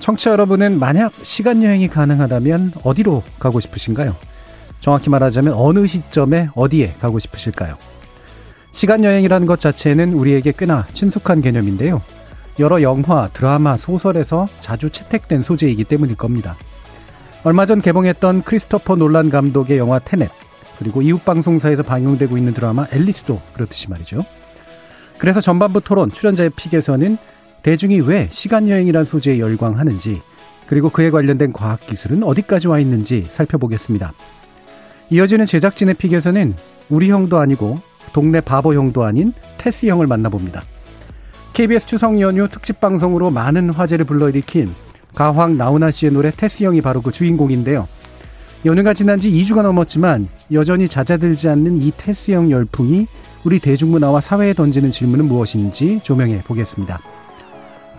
청취자 여러분은 만약 시간 여행이 가능하다면 어디로 가고 싶으신가요? 정확히 말하자면 어느 시점에 어디에 가고 싶으실까요? 시간 여행이라는 것 자체는 우리에게 꽤나 친숙한 개념인데요. 여러 영화, 드라마, 소설에서 자주 채택된 소재이기 때문일 겁니다. 얼마 전 개봉했던 크리스토퍼 놀란 감독의 영화 테넷, 그리고 이웃 방송사에서 방영되고 있는 드라마 앨리스도 그렇듯이 말이죠. 그래서 전반부 토론 출연자의 픽에서는 대중이 왜 시간여행이란 소재에 열광하는지 그리고 그에 관련된 과학기술은 어디까지 와 있는지 살펴보겠습니다. 이어지는 제작진의 픽에서는 우리 형도 아니고 동네 바보 형도 아닌 테스 형을 만나봅니다. KBS 추석 연휴 특집 방송으로 많은 화제를 불러일으킨 가황 나훈아 씨의 노래 테스 형이 바로 그 주인공인데요. 연휴가 지난 지 2주가 넘었지만 여전히 잦아들지 않는 이 테스 형 열풍이 우리 대중문화와 사회에 던지는 질문은 무엇인지 조명해 보겠습니다.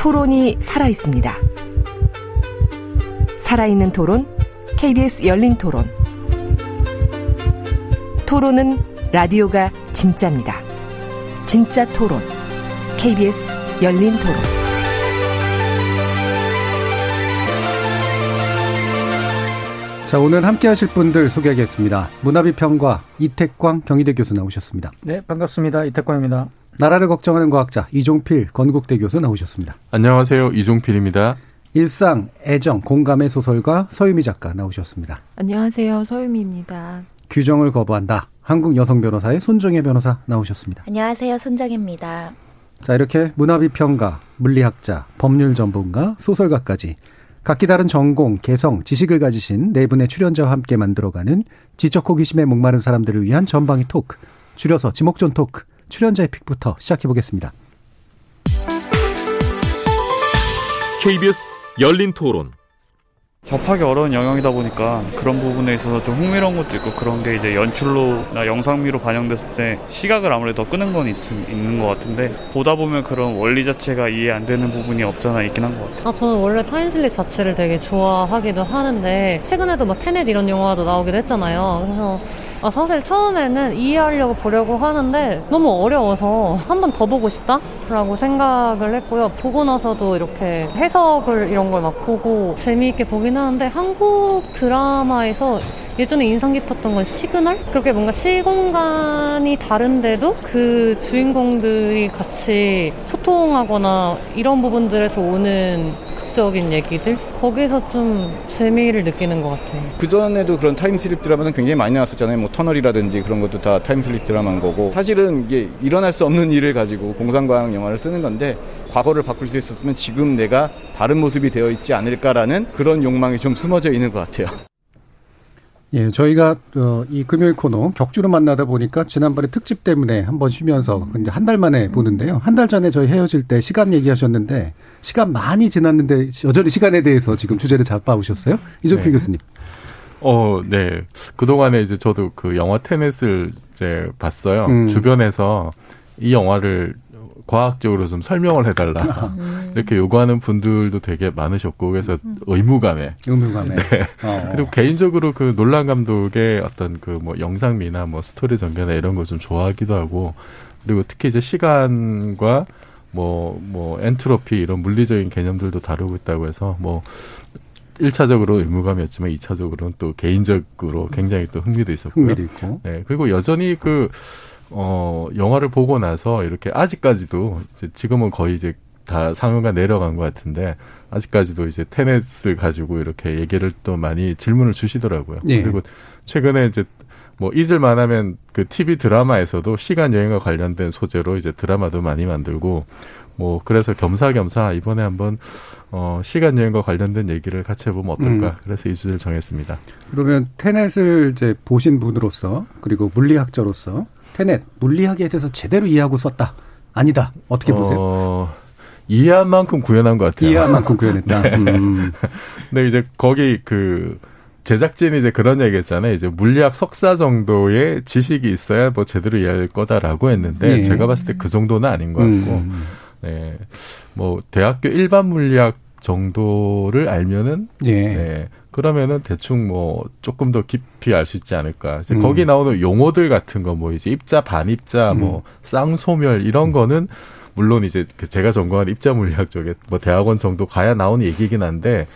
토론이 살아 있습니다. 살아있는 토론, KBS 열린 토론. 토론은 라디오가 진짜입니다. 진짜 토론, KBS 열린 토론. 자, 오늘 함께 하실 분들 소개하겠습니다. 문화비평가 이택광 경희대 교수 나오셨습니다. 네, 반갑습니다. 이택광입니다. 나라를 걱정하는 과학자 이종필 건국대 교수 나오셨습니다. 안녕하세요. 이종필입니다. 일상, 애정, 공감의 소설가 서유미 작가 나오셨습니다. 안녕하세요. 서유미입니다. 규정을 거부한다. 한국 여성 변호사의 손정혜 변호사 나오셨습니다. 안녕하세요. 손정혜입니다. 자, 이렇게 문화비평가, 물리학자, 법률 전문가, 소설가까지 각기 다른 전공, 개성, 지식을 가지신 네 분의 출연자와 함께 만들어가는 지적 호기심에 목마른 사람들을 위한 전방위 토크, 줄여서 지목전 토크, 출연자의 pick부터 시작해 보겠습니다. KBS 열린 토론 접하기 어려운 영역이다 보니까 그런 부분에 있어서 좀 흥미로운 것도 있고 그런 게 이제 연출로나 영상미로 반영됐을 때 시각을 아무래도 더 끄는 건 있, 있는 것 같은데 보다 보면 그런 원리 자체가 이해 안 되는 부분이 없잖아 있긴 한 것 같아요. 아, 저는 원래 time slip 자체를 되게 좋아하기도 하는데 최근에도 막 테넷 이런 영화도 나오기도 했잖아요. 그래서 아, 사실 처음에는 이해하려고 보려고 하는데 너무 어려워서 한 번 더 보고 싶다라고 생각을 했고요. 보고 나서도 이렇게 해석을 이런 걸 막 보고 재미있게 보긴 하는데 한국 드라마에서 예전에 인상 깊었던 건 시그널? 그렇게 뭔가 시공간이 다른데도 그 주인공들이 같이 소통하거나 이런 부분들에서 오는 극적인 얘기들 거기서 좀 재미를 느끼는 것 같아요. 그 전에도 그런 time slip 드라마는 굉장히 많이 나왔었잖아요. 뭐 터널이라든지 그런 것도 다 time slip 드라마인 거고 사실은 이게 일어날 수 없는 일을 가지고 공상과학 영화를 쓰는 건데 과거를 바꿀 수 있었으면 지금 내가 다른 모습이 되어 있지 않을까라는 그런 욕망이 좀 숨어져 있는 것 같아요. 예, 저희가 어, 이 금요일 코너 격주로 만나다 보니까 지난번에 특집 때문에 한 번 쉬면서 이제 한 달 만에 보는데요. 한 달 전에 저희 헤어질 때 시간 얘기하셨는데 시간 많이 지났는데 여전히 시간에 대해서 지금 주제를 잡아오셨어요? 이종필 네. 교수님. 어, 네. 그 동안에 이제 저도 그 영화 테넷을 이제 봤어요. 음. 주변에서 이 영화를 과학적으로 좀 설명을 해달라 음. 이렇게 요구하는 분들도 되게 많으셨고 그래서 음. 의무감에 의무감에 네. 어. 그리고 개인적으로 그 놀란 감독의 어떤 그 뭐 영상미나 뭐 스토리 전개나 이런 걸 좀 좋아하기도 하고 그리고 특히 이제 시간과 뭐뭐 뭐 엔트로피 이런 물리적인 개념들도 다루고 있다고 해서 뭐 1차적으로 의무감이었지만 2차적으로는 또 개인적으로 굉장히 또 흥미도 있었고요. 흥미도 있고. 네. 그리고 여전히 그 어, 영화를 보고 나서 이렇게 아직까지도 지금은 거의 이제 다 상여가 내려간 것 같은데 아직까지도 이제 테넷을 가지고 이렇게 얘기를 또 많이 질문을 주시더라고요. 예. 그리고 최근에 이제 뭐 잊을만 하면 그 TV 드라마에서도 시간 여행과 관련된 소재로 이제 드라마도 많이 만들고 뭐 그래서 겸사겸사 이번에 한번 어 시간 여행과 관련된 얘기를 같이 해보면 어떨까 음. 그래서 이 주제를 정했습니다. 그러면 테넷을 이제 보신 분으로서 그리고 물리학자로서 테넷 물리학에 대해서 제대로 이해하고 썼다. 아니다. 어떻게 보세요? 어, 이해한 만큼 구현한 것 같아요. 이해한 만큼 구현했다. 네. 음. 근데 이제 거기 그 제작진이 이제 그런 얘기 했잖아요. 이제 물리학 석사 정도의 지식이 있어야 뭐 제대로 이해할 거다라고 했는데 예. 제가 봤을 때 그 정도는 아닌 것 같고 음. 네. 뭐 대학교 일반 물리학 정도를 알면은 예. 네. 그러면은 대충 뭐 조금 더 깊이 알 수 있지 않을까. 이제 음. 거기 나오는 용어들 같은 거 뭐 이제 입자, 반입자, 뭐 음. 쌍소멸 이런 거는 물론 이제 그 제가 전공한 입자 물리학 쪽에 뭐 대학원 정도 가야 나오는 얘기긴 한데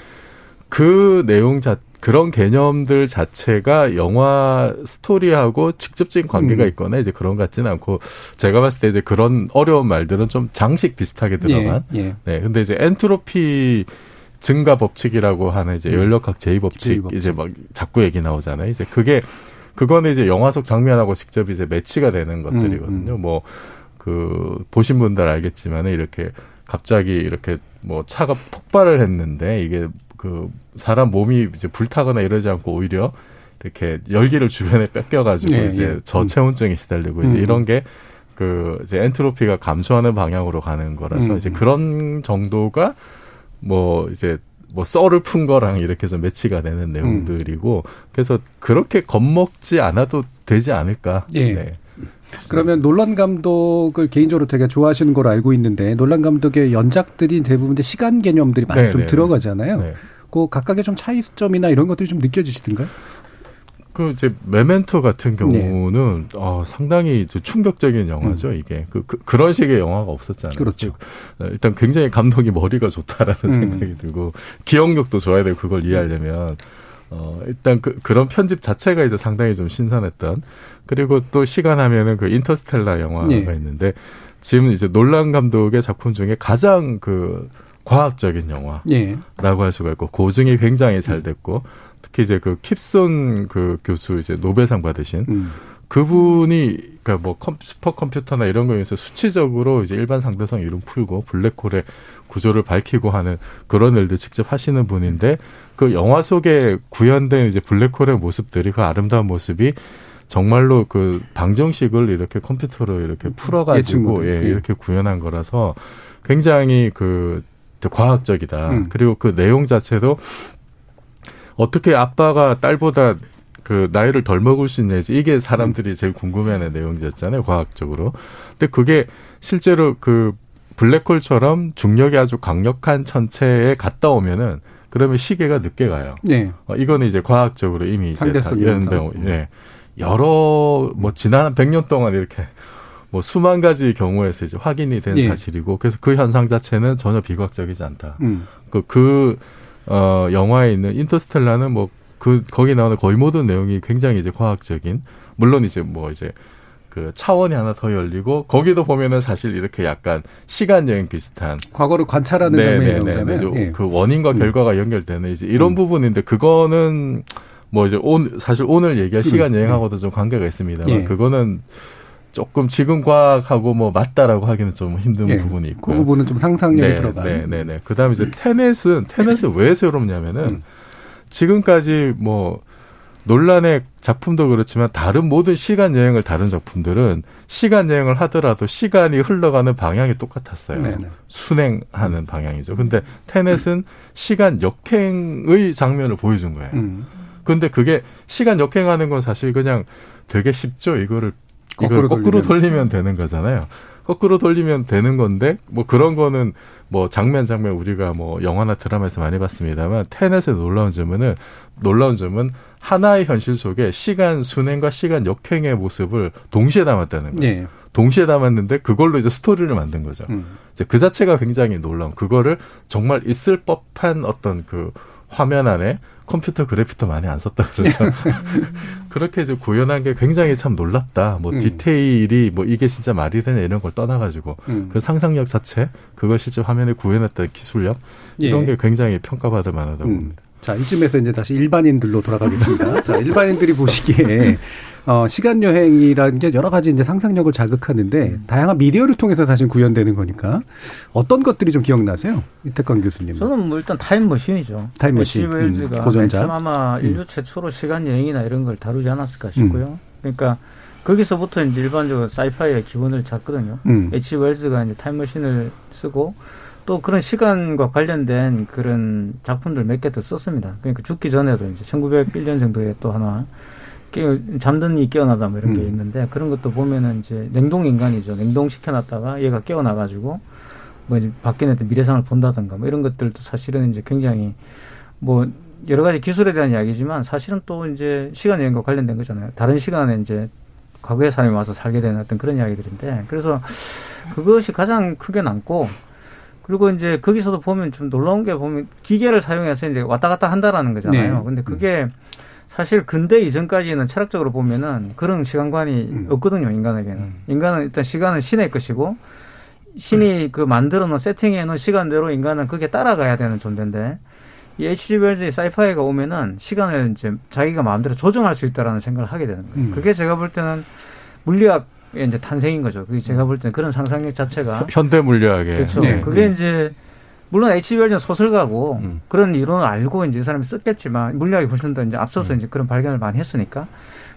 그 내용 자 그런 개념들 자체가 영화 스토리하고 직접적인 관계가 음. 있거나 이제 그런 것 같지는 않고 제가 봤을 때 이제 그런 어려운 말들은 좀 장식 비슷하게 들어간 예. 예. 네, 근데 이제 엔트로피 증가 법칙이라고 하는 이제 음. 연력학 제2 법칙 제2법칙. 이제 막 자꾸 얘기 나오잖아요. 이제 그게 그거는 이제 영화 속 장면하고 직접 이제 매치가 되는 것들이거든요. 음. 뭐그 보신 분들 알겠지만은 이렇게 갑자기 이렇게 뭐 차가 폭발을 했는데 이게 그 사람 몸이 이제 불타거나 이러지 않고 오히려 이렇게 열기를 주변에 뺏겨가지고 예, 이제 예. 저체온증에 시달리고 이제 음. 이런 게 그 이제 엔트로피가 감소하는 방향으로 가는 거라서 음. 이제 그런 정도가 뭐 이제 뭐 썰을 푼 거랑 이렇게 좀 매치가 되는 내용들이고 그래서 그렇게 겁먹지 않아도 되지 않을까. 예. 네. 그러면 놀란 감독을 개인적으로 되게 좋아하시는 걸로 알고 있는데 놀란 감독의 연작들이 대부분 시간 개념들이 많이 네, 좀 네, 들어가잖아요. 네. 그 각각의 좀 차이점이나 이런 것들이 좀 느껴지시던가요? 그 이제 메멘토 같은 네. 경우는 어, 상당히 이제 충격적인 영화죠. 이게 그, 그, 런 식의 영화가 없었잖아요. 음. 그렇죠. 어, 일단 굉장히 감독이 머리가 좋다라는 음. 생각이 들고 기억력도 좋아야 되고 그걸 이해하려면 어, 일단 그, 그런 편집 자체가 이제 상당히 좀 신선했던 그리고 또 시간 하면은 그 인터스텔라 영화가 네. 있는데 지금 이제 놀란 감독의 작품 중에 가장 그 과학적인 영화. 예. 라고 할 수가 있고 고증이 굉장히 잘 됐고 특히 이제 그 킵손 그 교수 이제 노벨상 받으신 음. 그분이 그러니까 뭐 컴, 슈퍼컴퓨터나 이런 거에서 수치적으로 이제 일반 상대성 이름 풀고 블랙홀의 구조를 밝히고 하는 그런 일들 직접 하시는 분인데 그 영화 속에 구현된 이제 블랙홀의 모습들이 그 아름다운 모습이 정말로 그 방정식을 이렇게 컴퓨터로 이렇게 풀어가지고 예. 예. 이렇게 구현한 거라서 굉장히 그 과학적이다. 음. 그리고 그 내용 자체도 어떻게 아빠가 딸보다 그 나이를 덜 먹을 수 있냐지 이게 사람들이 제일 궁금해하는 내용이었잖아요 과학적으로. 근데 그게 실제로 그 블랙홀처럼 중력이 아주 강력한 천체에 갔다 오면은 그러면 시계가 늦게 가요. 예. 어, 이거는 이제 과학적으로 이미 이제 연대 현상. 예. 여러 뭐 지난 한 100년 동안 이렇게 뭐 수만 가지 경우에서 이제 확인이 된 예. 사실이고 그래서 그 현상 자체는 전혀 비과학적이지 않다. 음. 그, 그, 어, 영화에 있는 인터스텔라는 뭐, 그, 거기 나오는 거의 모든 내용이 굉장히 이제 과학적인, 물론 이제 뭐 이제 그 차원이 하나 더 열리고, 거기도 보면은 사실 이렇게 약간 시간 여행 비슷한. 과거를 관찰하는 장면이 나오잖아요. 이제 예. 그 원인과 음. 결과가 연결되는 이제 이런 음. 부분인데, 그거는 뭐 이제 온, 사실 오늘 얘기할 시간 여행하고도 좀 관계가 있습니다만, 음. 예. 그거는 조금 지금 과학하고 뭐 맞다라고 하기는 좀 힘든 예. 부분이 있고. 그 부분은 좀 상상력이 네, 들어간. 네, 네, 네. 그다음에 이제 테넷은 테넷은 왜 새롭냐면은 음. 지금까지 뭐 논란의 작품도 그렇지만 다른 모든 시간 여행을 다룬 작품들은 시간 여행을 하더라도 시간이 흘러가는 방향이 똑같았어요. 네, 네. 순행하는 방향이죠. 근데 테넷은 시간 역행의 장면을 보여준 거예요. 음. 근데 그게 시간 역행하는 건 사실 그냥 되게 쉽죠. 이거를 거꾸로 거꾸로 돌리면. 돌리면 되는 거잖아요. 거꾸로 돌리면 되는 건데 뭐 그런 거는 뭐 장면 장면 우리가 뭐 영화나 드라마에서 많이 봤습니다만 테넷의 놀라운 점은 놀라운 점은 하나의 현실 속에 시간 순행과 시간 역행의 모습을 동시에 담았다는 거예요. 예. 동시에 담았는데 그걸로 이제 스토리를 만든 거죠. 음. 이제 그 자체가 굉장히 놀라운 그거를 정말 있을 법한 어떤 그 화면 안에 컴퓨터 그래픽도 많이 안 썼다 그러죠. 그렇게 이제 구현한 게 굉장히 참 놀랍다. 뭐 음. 디테일이 뭐 이게 진짜 말이 되냐 이런 걸 떠나가지고 음. 그 상상력 자체, 그걸 실제 화면에 구현했던 기술력 이런 예. 게 굉장히 평가받을 만하다고 음. 봅니다. 자, 이쯤에서 이제 다시 일반인들로 돌아가겠습니다. 자, 일반인들이 보시기에 어, 시간 여행이라는 게 여러 가지 이제 상상력을 자극하는데 다양한 미디어를 통해서 사실 구현되는 거니까 어떤 것들이 좀 기억나세요? 이태광 교수님. 저는 뭐 일단 타임머신이죠. 타임머신. 웰즈가 음, 고전자. 처음 아마 음. 인류 최초로 시간 여행이나 이런 걸 다루지 않았을까 싶고요. 그러니까 거기서부터 이제 일반적으로 사이파이의 기본을 잡거든요. 음. H. 웰즈가 이제 타임머신을 쓰고 또 그런 시간과 관련된 그런 작품들 몇 개 더 썼습니다. 그러니까 죽기 전에도 이제 1901년 정도에 또 하나 깨 잠든 이 깨어나다 뭐 이런 게 음. 있는데 그런 것도 보면은 이제 냉동 인간이죠. 냉동 시켜놨다가 얘가 깨어나 가지고 뭐 이제 밖에 있는 미래상을 본다든가 뭐 이런 것들도 사실은 이제 굉장히 뭐 여러 가지 기술에 대한 이야기지만 사실은 또 이제 시간 여행과 관련된 거잖아요. 다른 시간에 이제 과거의 사람이 와서 살게 되는 어떤 그런 이야기들인데 그래서 그것이 가장 크게 남고 그리고 이제 거기서도 보면 좀 놀라운 게 보면 기계를 사용해서 이제 왔다 갔다 한다라는 거잖아요. 네. 근데 그게 사실 근대 이전까지는 철학적으로 보면은 그런 시간관이 음. 없거든요, 인간에게는. 인간은 일단 시간은 신의 것이고 신이 그 만들어 놓은 세팅해 놓은 시간대로 인간은 그게 따라가야 되는 존재인데 이 H.G. 웰즈의 사이파이가 오면은 시간을 이제 자기가 마음대로 조정할 수 있다라는 생각을 하게 되는 거예요. 음. 그게 제가 볼 때는 물리학의 이제 탄생인 거죠. 그게 제가 볼 때는 그런 상상력 자체가 현대 물리학의 그렇죠. 네. 그게 음. 이제 물론. 웰즈는 소설가고 음. 그런 이론을 알고 이제 이 사람이 썼겠지만 물리학이 훨씬 더 이제 앞서서 이제 그런 발견을 많이 했으니까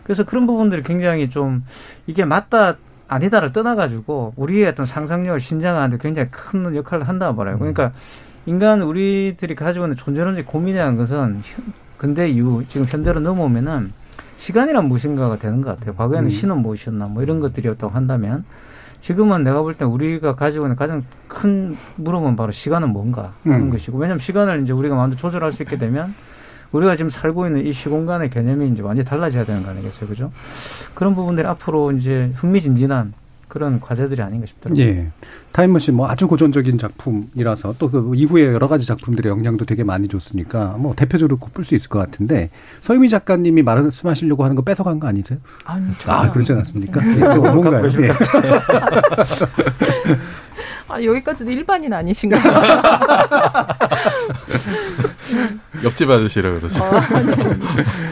그래서 그런 부분들이 굉장히 좀 이게 맞다 아니다를 떠나가지고 우리의 어떤 상상력을 신장하는데 굉장히 큰 역할을 한다 말아요. 그러니까 인간 우리들이 가지고 있는 존재론적 고민에 한 것은 현- 근대 이후 지금 현대로 넘어오면은 시간이란 무엇인가가 되는 것 같아요. 과거에는 음. 신은 무엇이었나 뭐 이런 것들이었다고 한다면 지금은 내가 볼 때 우리가 가지고 있는 가장 큰 물음은 바로 시간은 뭔가 하는 음. 것이고 왜냐하면 시간을 이제 우리가 마음대로 조절할 수 있게 되면 우리가 지금 살고 있는 이 시공간의 개념이 이제 완전히 달라져야 되는 거 아니겠어요, 그죠? 그런 부분들이 앞으로 이제 흥미진진한 그런 과제들이 아닌가 싶더라고요. 예. 타임머신 뭐 아주 고전적인 작품이라서 또 그 이후에 여러 가지 작품들의 영향도 되게 많이 줬으니까 뭐 대표적으로 꼽을 수 있을 것 같은데 서유미 작가님이 말씀하시려고 하는 거 뺏어간 거 아니세요? 아니, 아, 그렇지 않습니까? 네. 예, 또 뭔가요? 예. 아, 여기까지도 일반인 아니신가요? 옆집 아저씨라 그러죠. 아,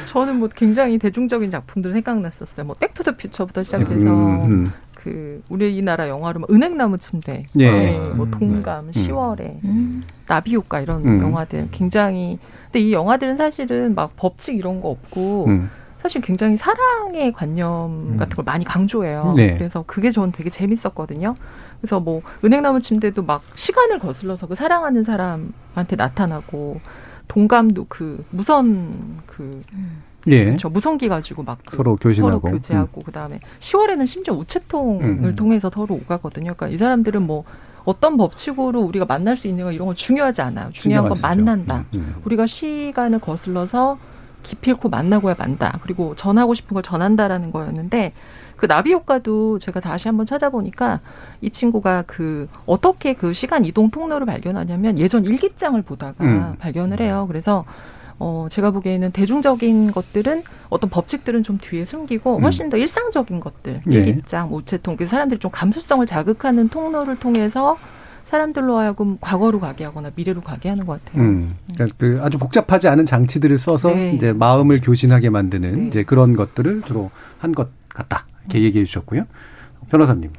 저는 뭐 굉장히 대중적인 작품들 생각났었어요. 뭐 백투더퓨처부터 시작해서 음, 음. 그 우리나라 영화로 뭐 은행나무 침대, 예. 네, 뭐 음, 동감, 음. 10월에 음. 나비 효과 이런 음. 영화들 굉장히 근데 이 영화들은 사실은 막 법칙 이런 거 없고 음. 사실 굉장히 사랑의 관념 같은 걸 많이 강조해요. 네. 그래서 그게 저는 되게 재밌었거든요. 그래서 뭐 은행나무 침대도 막 시간을 거슬러서 그 사랑하는 사람한테 나타나고 동감도 그 무선 그 예. 저 무선기 가지고 막 그 서로 교신하고. 서로 교제하고 그다음에 10월에는 심지어 우체통을 음. 통해서 서로 오가거든요. 그러니까 이 사람들은 뭐 어떤 법칙으로 우리가 만날 수 있는가 이런 건 중요하지 않아요. 중요한 건. 만난다. 음, 음. 우리가 시간을 거슬러서 기필코 만나고야 만다. 그리고 전하고 싶은 걸 전한다라는 거였는데 그 나비 효과도 제가 다시 한번 찾아보니까 이 친구가 그 어떻게 그 시간 이동 통로를 발견하냐면 예전 일기장을 보다가 음. 발견을 해요. 그래서 어 제가 보기에는 대중적인 것들은 어떤 법칙들은 좀 뒤에 숨기고 음. 훨씬 더 일상적인 것들 예. 일기장, 우체통 그 사람들이 좀 감수성을 자극하는 통로를 통해서 사람들로 하여금 과거로 가게 하거나 미래로 가게 하는 것 같아요. 음. 그러니까 그 아주 복잡하지 않은 장치들을 써서 네. 이제 마음을 교신하게 만드는 네. 이제 그런 것들을 주로 한 것 같다. 이렇게 얘기해 주셨고요. 변호사님.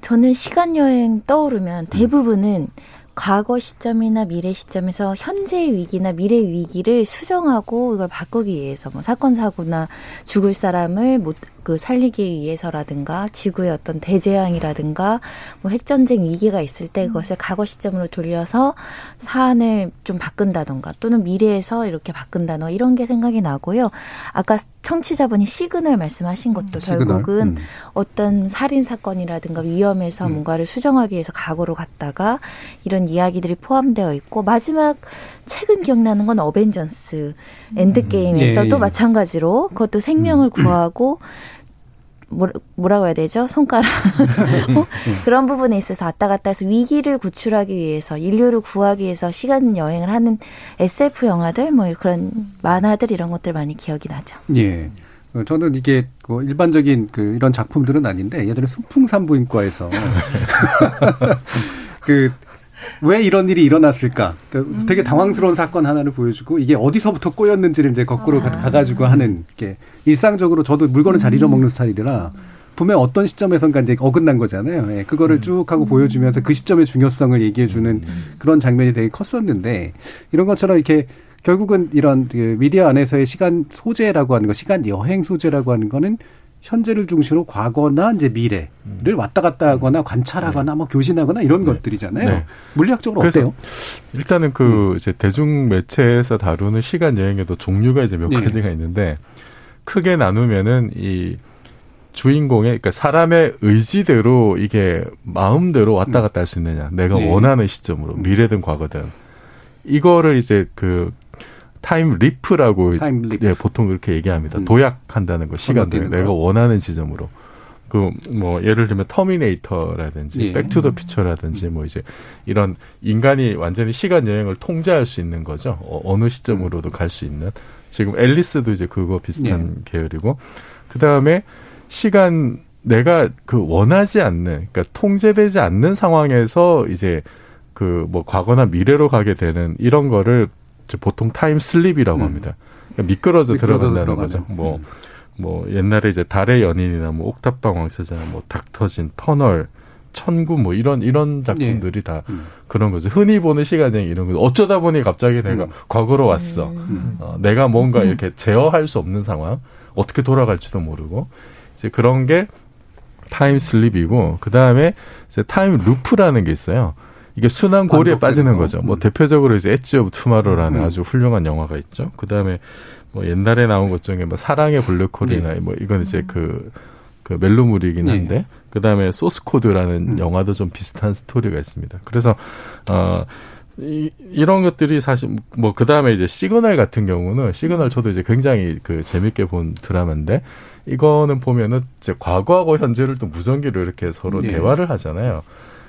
저는 시간 여행 떠오르면 대부분은 과거 시점이나 미래 시점에서 현재의 위기나 미래의 위기를 수정하고 이걸 바꾸기 위해서 뭐 사건 사고나 죽을 사람을 못 그 살리기 위해서라든가 지구의 어떤 대재앙이라든가 뭐 핵전쟁 위기가 있을 때 그것을 과거 시점으로 돌려서 사안을 좀 바꾼다던가 또는 미래에서 이렇게 바꾼다던가 이런 게 생각이 나고요. 아까 청취자분이 시그널 말씀하신 것도 시그널. 결국은 음. 어떤 살인 사건이라든가 위험에서 음. 뭔가를 수정하기 위해서 과거로 갔다가 이런 이야기들이 포함되어 있고 마지막 최근 기억나는 건 어벤져스 엔드 게임에서도 예, 예. 마찬가지로 그것도 생명을 구하고 뭐, 뭐라고 해야 되죠? 손가락 어? 그런 부분에 있어서 왔다 갔다 해서 위기를 구출하기 위해서 인류를 구하기 위해서 시간 여행을 하는 SF 영화들 뭐 그런 만화들 이런 것들 많이 기억이 나죠. 예. 어, 저는 이게 뭐 일반적인 그 이런 작품들은 아닌데 예전에 순풍산부인과에서 그 왜 이런 일이 일어났을까? 그러니까 되게 당황스러운 사건 하나를 보여주고 이게 어디서부터 꼬였는지를 이제 거꾸로 아. 가가지고 하는 게 일상적으로 저도 물건을 잘 잃어먹는 스타일이라 분명 어떤 시점에선가 이제 어긋난 거잖아요. 예, 그거를 쭉 하고 보여주면서 그 시점의 중요성을 얘기해주는 그런 장면이 되게 컸었는데 이런 것처럼 이렇게 결국은 이런 그 미디어 안에서의 시간 소재라고 하는 거, 시간 여행 소재라고 하는 거는 현재를 중심으로 과거나 이제 미래를 음. 왔다 갔다 하거나 관찰하거나 네. 뭐 교신하거나 이런 네. 것들이잖아요. 네. 물리학적으로 어때요? 일단은 그 음. 이제 대중 매체에서 다루는 시간 여행에도 종류가 이제 몇 네. 가지가 있는데 크게 나누면은 이 주인공의 그러니까 사람의 의지대로 이게 마음대로 왔다 음. 갔다 할 수 있느냐. 내가 네. 원하는 시점으로 음. 미래든 과거든. 이거를 이제 그 time leap이라고 time leap. 예, 보통 그렇게 얘기합니다. 음. 도약한다는 거 시간들 내가 원하는 지점으로. 그 뭐 예를 들면 터미네이터라든지 예. 백투더 퓨처라든지 뭐 이제 이런 인간이 완전히 시간 여행을 통제할 수 있는 거죠. 어느 시점으로도 갈 수 있는. 지금 앨리스도 이제 그거 비슷한 예. 계열이고 그 다음에 시간 내가 그 원하지 않는 그러니까 통제되지 않는 상황에서 이제 그 뭐 과거나 미래로 가게 되는 이런 거를 보통 time slip이라고 음. 합니다. 그러니까 미끄러져, 들어간다는 거죠. 뭐, 음. 뭐, 옛날에 이제 달의 연인이나 뭐, 옥탑방 왕세자, 뭐, 닥터진, 터널, 천구 뭐 이런 이런 작품들이 예. 다 음. 그런 거죠. 흔히 보는 시간여행 이런 거. 어쩌다 보니 갑자기 내가 음. 과거로 왔어. 음. 어, 내가 뭔가 음. 이렇게 제어할 수 없는 상황, 어떻게 돌아갈지도 모르고 이제 그런 게 time slip이고 그 다음에 이제 time loop라는 게 있어요. 이게 순환 고리에 빠지는 거죠. 뭐 음. 대표적으로 이제 엣지 오브 투마로라는 음. 아주 훌륭한 영화가 있죠. 그다음에 뭐 옛날에 나온 것 중에 뭐 사랑의 블랙홀이나 네. 뭐 이건 이제 그, 그 멜로물이긴 네. 한데 네. 그다음에 소스 코드라는 음. 영화도 좀 비슷한 스토리가 있습니다. 그래서 어 이, 이런 것들이 사실 뭐 그다음에 이제 시그널 같은 경우는 시그널 저도 이제 굉장히 그 재밌게 본 드라마인데 이거는 보면은 이제 과거하고 현재를 또 무전기로 이렇게 서로 네. 대화를 하잖아요.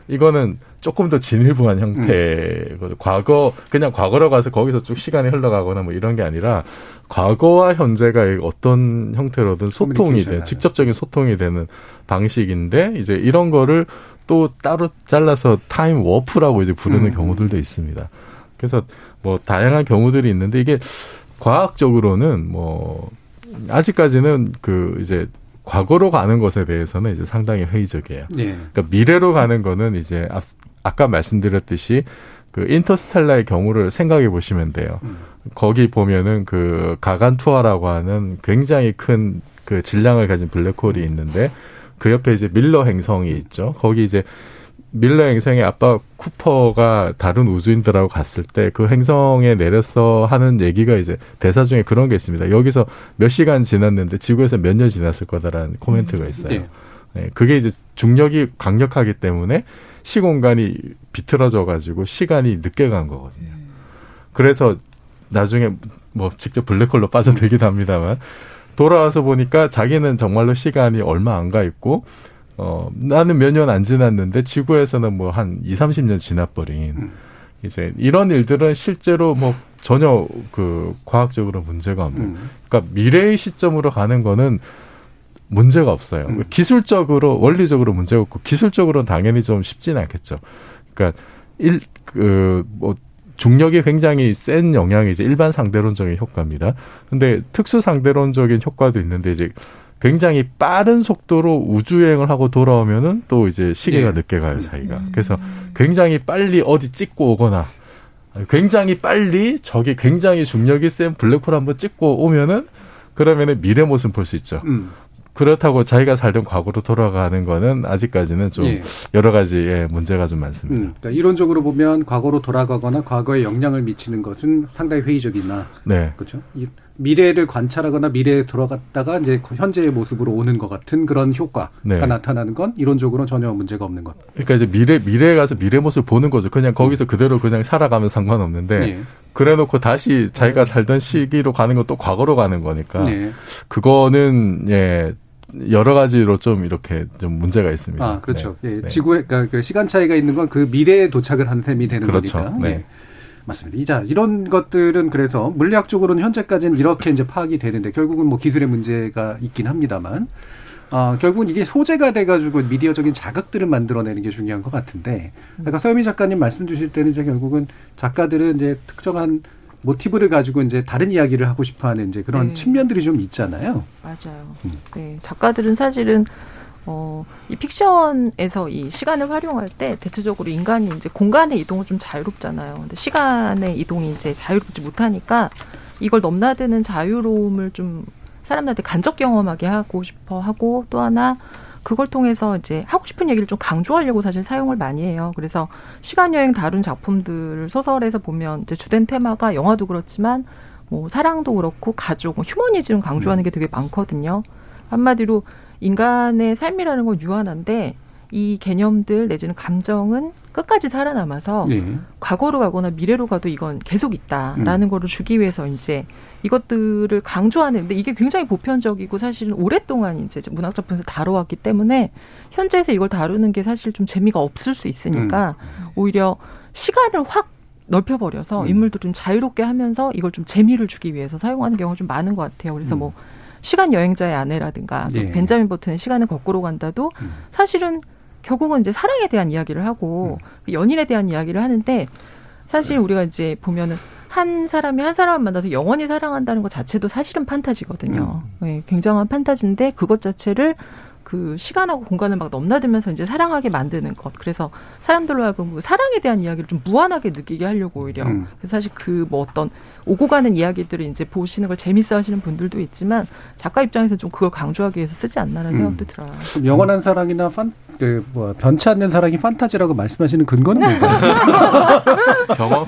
이거는 조금 더 진일보한 형태. 음. 과거 그냥 과거로 가서 거기서 쭉 시간이 흘러가거나 뭐 이런 게 아니라 과거와 현재가 어떤 형태로든 소통이 돼 직접적인 소통이 되는 방식인데 이제 이런 거를 또 따로 잘라서 time warp라고 이제 부르는 음. 경우들도 있습니다. 그래서 뭐 다양한 경우들이 있는데 이게 과학적으로는 뭐 아직까지는 그 이제 과거로 가는 것에 대해서는 이제 상당히 회의적이에요. 네. 그러니까 미래로 가는 거는 이제 앞, 아까 말씀드렸듯이 그 인터스텔라의 경우를 생각해 보시면 돼요. 음. 거기 보면은 그 가간 투어라고 하는 굉장히 큰 그 질량을 가진 블랙홀이 있는데 그 옆에 이제 밀러 행성이 있죠. 거기 이제 밀러 행성의 아빠 쿠퍼가 다른 우주인들하고 갔을 때 그 행성에 내려서 하는 얘기가 이제 대사 중에 그런 게 있습니다. 여기서 몇 시간 지났는데 지구에서 몇 년 지났을 거다라는 코멘트가 있어요. 네. 네. 그게 이제 중력이 강력하기 때문에 시공간이 비틀어져 가지고 시간이 늦게 간 거거든요. 그래서 나중에 뭐 직접 블랙홀로 빠져들기도 합니다만 돌아와서 보니까 자기는 정말로 시간이 얼마 안 가 있고 어, 나는 몇 년 안 지났는데 지구에서는 뭐 한 2, 30년 지나버린 음. 이제 이런 일들은 실제로 뭐 전혀 그 과학적으로 문제가 없는. 음. 그러니까 미래의 시점으로 가는 거는 문제가 없어요. 음. 기술적으로 원리적으로 문제가 없고 기술적으로는 당연히 좀 쉽지는 않겠죠. 그러니까 일 그 뭐 중력이 굉장히 센 영향이 이제 일반 상대론적인 효과입니다. 근데 특수 상대론적인 효과도 있는데 이제 굉장히 빠른 속도로 우주여행을 하고 돌아오면은 또 이제 시계가 예. 늦게 가요, 자기가. 음. 그래서 굉장히 빨리 어디 찍고 오거나 굉장히 빨리 저기 굉장히 중력이 센 블랙홀 한번 찍고 오면은 그러면은 미래 모습 볼 수 있죠. 음. 그렇다고 자기가 살던 과거로 돌아가는 거는 아직까지는 좀 예. 여러 가지 의 문제가 좀 많습니다. 음, 그러니까 이론적으로 보면 과거로 돌아가거나 과거에 영향을 미치는 것은 상당히 회의적이나 네. 그렇죠. 미래를 관찰하거나 미래에 돌아갔다가 이제 현재의 모습으로 오는 것 같은 그런 효과가 네. 나타나는 건 이론적으로는 전혀 문제가 없는 것. 그러니까 이제 미래 미래에 가서 미래 모습을 보는 거죠. 그냥 거기서 음. 그대로 그냥 살아가면 상관없는데 네. 그래놓고 다시 자기가 살던 시기로 가는 건또 과거로 가는 거니까 네. 그거는 예 여러 가지로 좀 이렇게 좀 문제가 있습니다. 아, 그렇죠. 네. 예, 네. 지구에, 그러니까 그 시간 차이가 있는 건 그 미래에 도착을 하는 셈이 되는 그렇죠. 거니까. 네. 예. 맞습니다. 이자 이런 것들은 그래서 물리학적으로는 현재까지는 이렇게 이제 파악이 되는데 결국은 뭐 기술의 문제가 있긴 합니다만 아, 결국은 이게 소재가 돼가지고 미디어적인 자극들을 만들어내는 게 중요한 것 같은데, 아까 서유미 작가님 말씀 주실 때는 이제 결국은 작가들은 이제 특정한 모티브를 가지고 이제 다른 이야기를 하고 싶어 하는 이제 그런 네. 측면들이 좀 있잖아요. 맞아요. 음. 네, 작가들은 사실은 어, 이 픽션에서 이 시간을 활용할 때 대체적으로 인간이 이제 공간의 이동은 좀 자유롭잖아요. 근데 시간의 이동이 이제 자유롭지 못하니까 이걸 넘나드는 자유로움을 좀 사람들한테 간접 경험하게 하고 싶어 하고 또 하나 그걸 통해서 이제 하고 싶은 얘기를 좀 강조하려고 사실 사용을 많이 해요. 그래서 시간 여행 다룬 작품들을 소설에서 보면 이제 주된 테마가 영화도 그렇지만 뭐 사랑도 그렇고 가족, 뭐 휴머니즘 강조하는 게 되게 많거든요. 한마디로 인간의 삶이라는 건 유한한데 이 개념들 내지는 감정은 끝까지 살아남아서 예. 과거로 가거나 미래로 가도 이건 계속 있다라는 거를 주기 위해서 이제 이것들을 강조하는데 이게 굉장히 보편적이고 사실은 오랫동안 이제 문학 작품에서 다뤄왔기 때문에 현재에서 이걸 다루는 게 사실 좀 재미가 없을 수 있으니까 오히려 시간을 확 넓혀버려서 음. 인물들을 좀 자유롭게 하면서 이걸 좀 재미를 주기 위해서 사용하는 경우가 좀 많은 것 같아요. 그래서 음. 뭐 시간 여행자의 아내라든가 또 예. 벤자민 버튼의 시간을 거꾸로 간다도 음. 사실은 결국은 이제 사랑에 대한 이야기를 하고 음. 연인에 대한 이야기를 하는데 사실 우리가 이제 보면은 한 사람이 한 사람을 만나서 영원히 사랑한다는 것 자체도 사실은 판타지거든요. 음. 예, 굉장한 판타지인데 그것 자체를 그 시간하고 공간을 막 넘나들면서 이제 사랑하게 만드는 것. 그래서 사람들로 하여금 그 사랑에 대한 이야기를 좀 무한하게 느끼게 하려고 오히려. 음. 그래서 사실 그 뭐 어떤 오고 가는 이야기들을 이제 보시는 걸 재밌어 하시는 분들도 있지만 작가 입장에서 좀 그걸 강조하기 위해서 쓰지 않나라는 음. 생각도 들어요. 영원한 사랑이나 판, 그, 뭐, 변치 않는 사랑이 판타지라고 말씀하시는 근거는 뭔가요? 경험?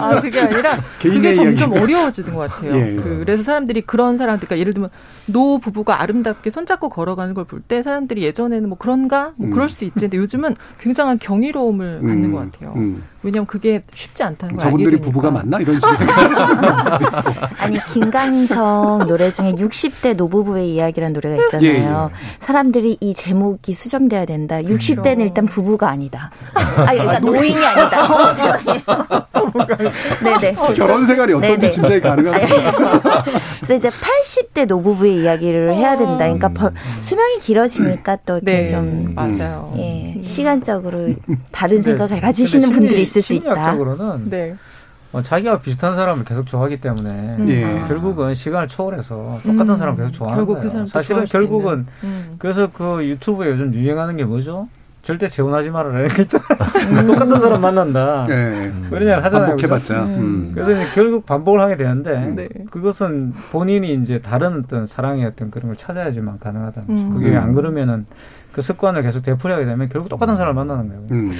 아, 그게 아니라 그게 점점 이야기. 어려워지는 것 같아요. 예, 예. 그, 래서 사람들이 그런 사람, 그러니까 예를 들면 노 부부가 아름답게 손잡고 걸어가는 걸 볼 때 사람들이 예전에는 뭐 그런가? 뭐 음. 그럴 수 있지. 근데 요즘은 굉장한 경이로움을 갖는 음, 것 같아요. 음. 왜냐하면 그게 쉽지 않다는 걸 알게 저분들이 되니까. 부부가 맞나? 이런 식으로. 아니 김광석 노래 중에 60대 노부부의 이야기라는 노래가 있잖아요. 예, 예. 사람들이 이 제목이 수정돼야 된다. 60대는 일단 부부가 아니다. 아, 그러니까 아, 노인. 노인이 아니다. 어, 죄송해요. 네네. 결혼 생활이 어떤지 네네. 짐작이 가능합니다. 그래서 이제 80대 노부부의 이야기를 해야 된다. 그러니까 벌- 수명이 길어지니까 또 이렇게 네, 좀 맞아요. 예, 시간적으로 다른 근데- 생각을 가지시는 분들이 있을 수 있다. 심리학적으로는 네. 어, 자기가 비슷한 사람을 계속 좋아하기 때문에 예. 아. 결국은 시간을 초월해서 똑같은 음. 사람을 계속 좋아하는 결국 거예요. 그 사실은 결국은. 음. 그래서 그 유튜브에 요즘 유행하는 게 뭐죠? 절대 재혼하지 말아라 이렇게 있잖아요. 똑같은 사람 만난다. 예. 그러냐 하잖아요. 반복해봤자. 음. 음. 그래서 이제 결국 반복을 하게 되는데 네. 그것은 본인이 이제 다른 어떤 사랑의 어떤 그런 걸 찾아야지만 가능하다는 거죠. 음. 그게 음. 안 그러면은 그 습관을 계속 되풀이하게 되면 결국 똑같은 사람을 만나는 거예요. 음.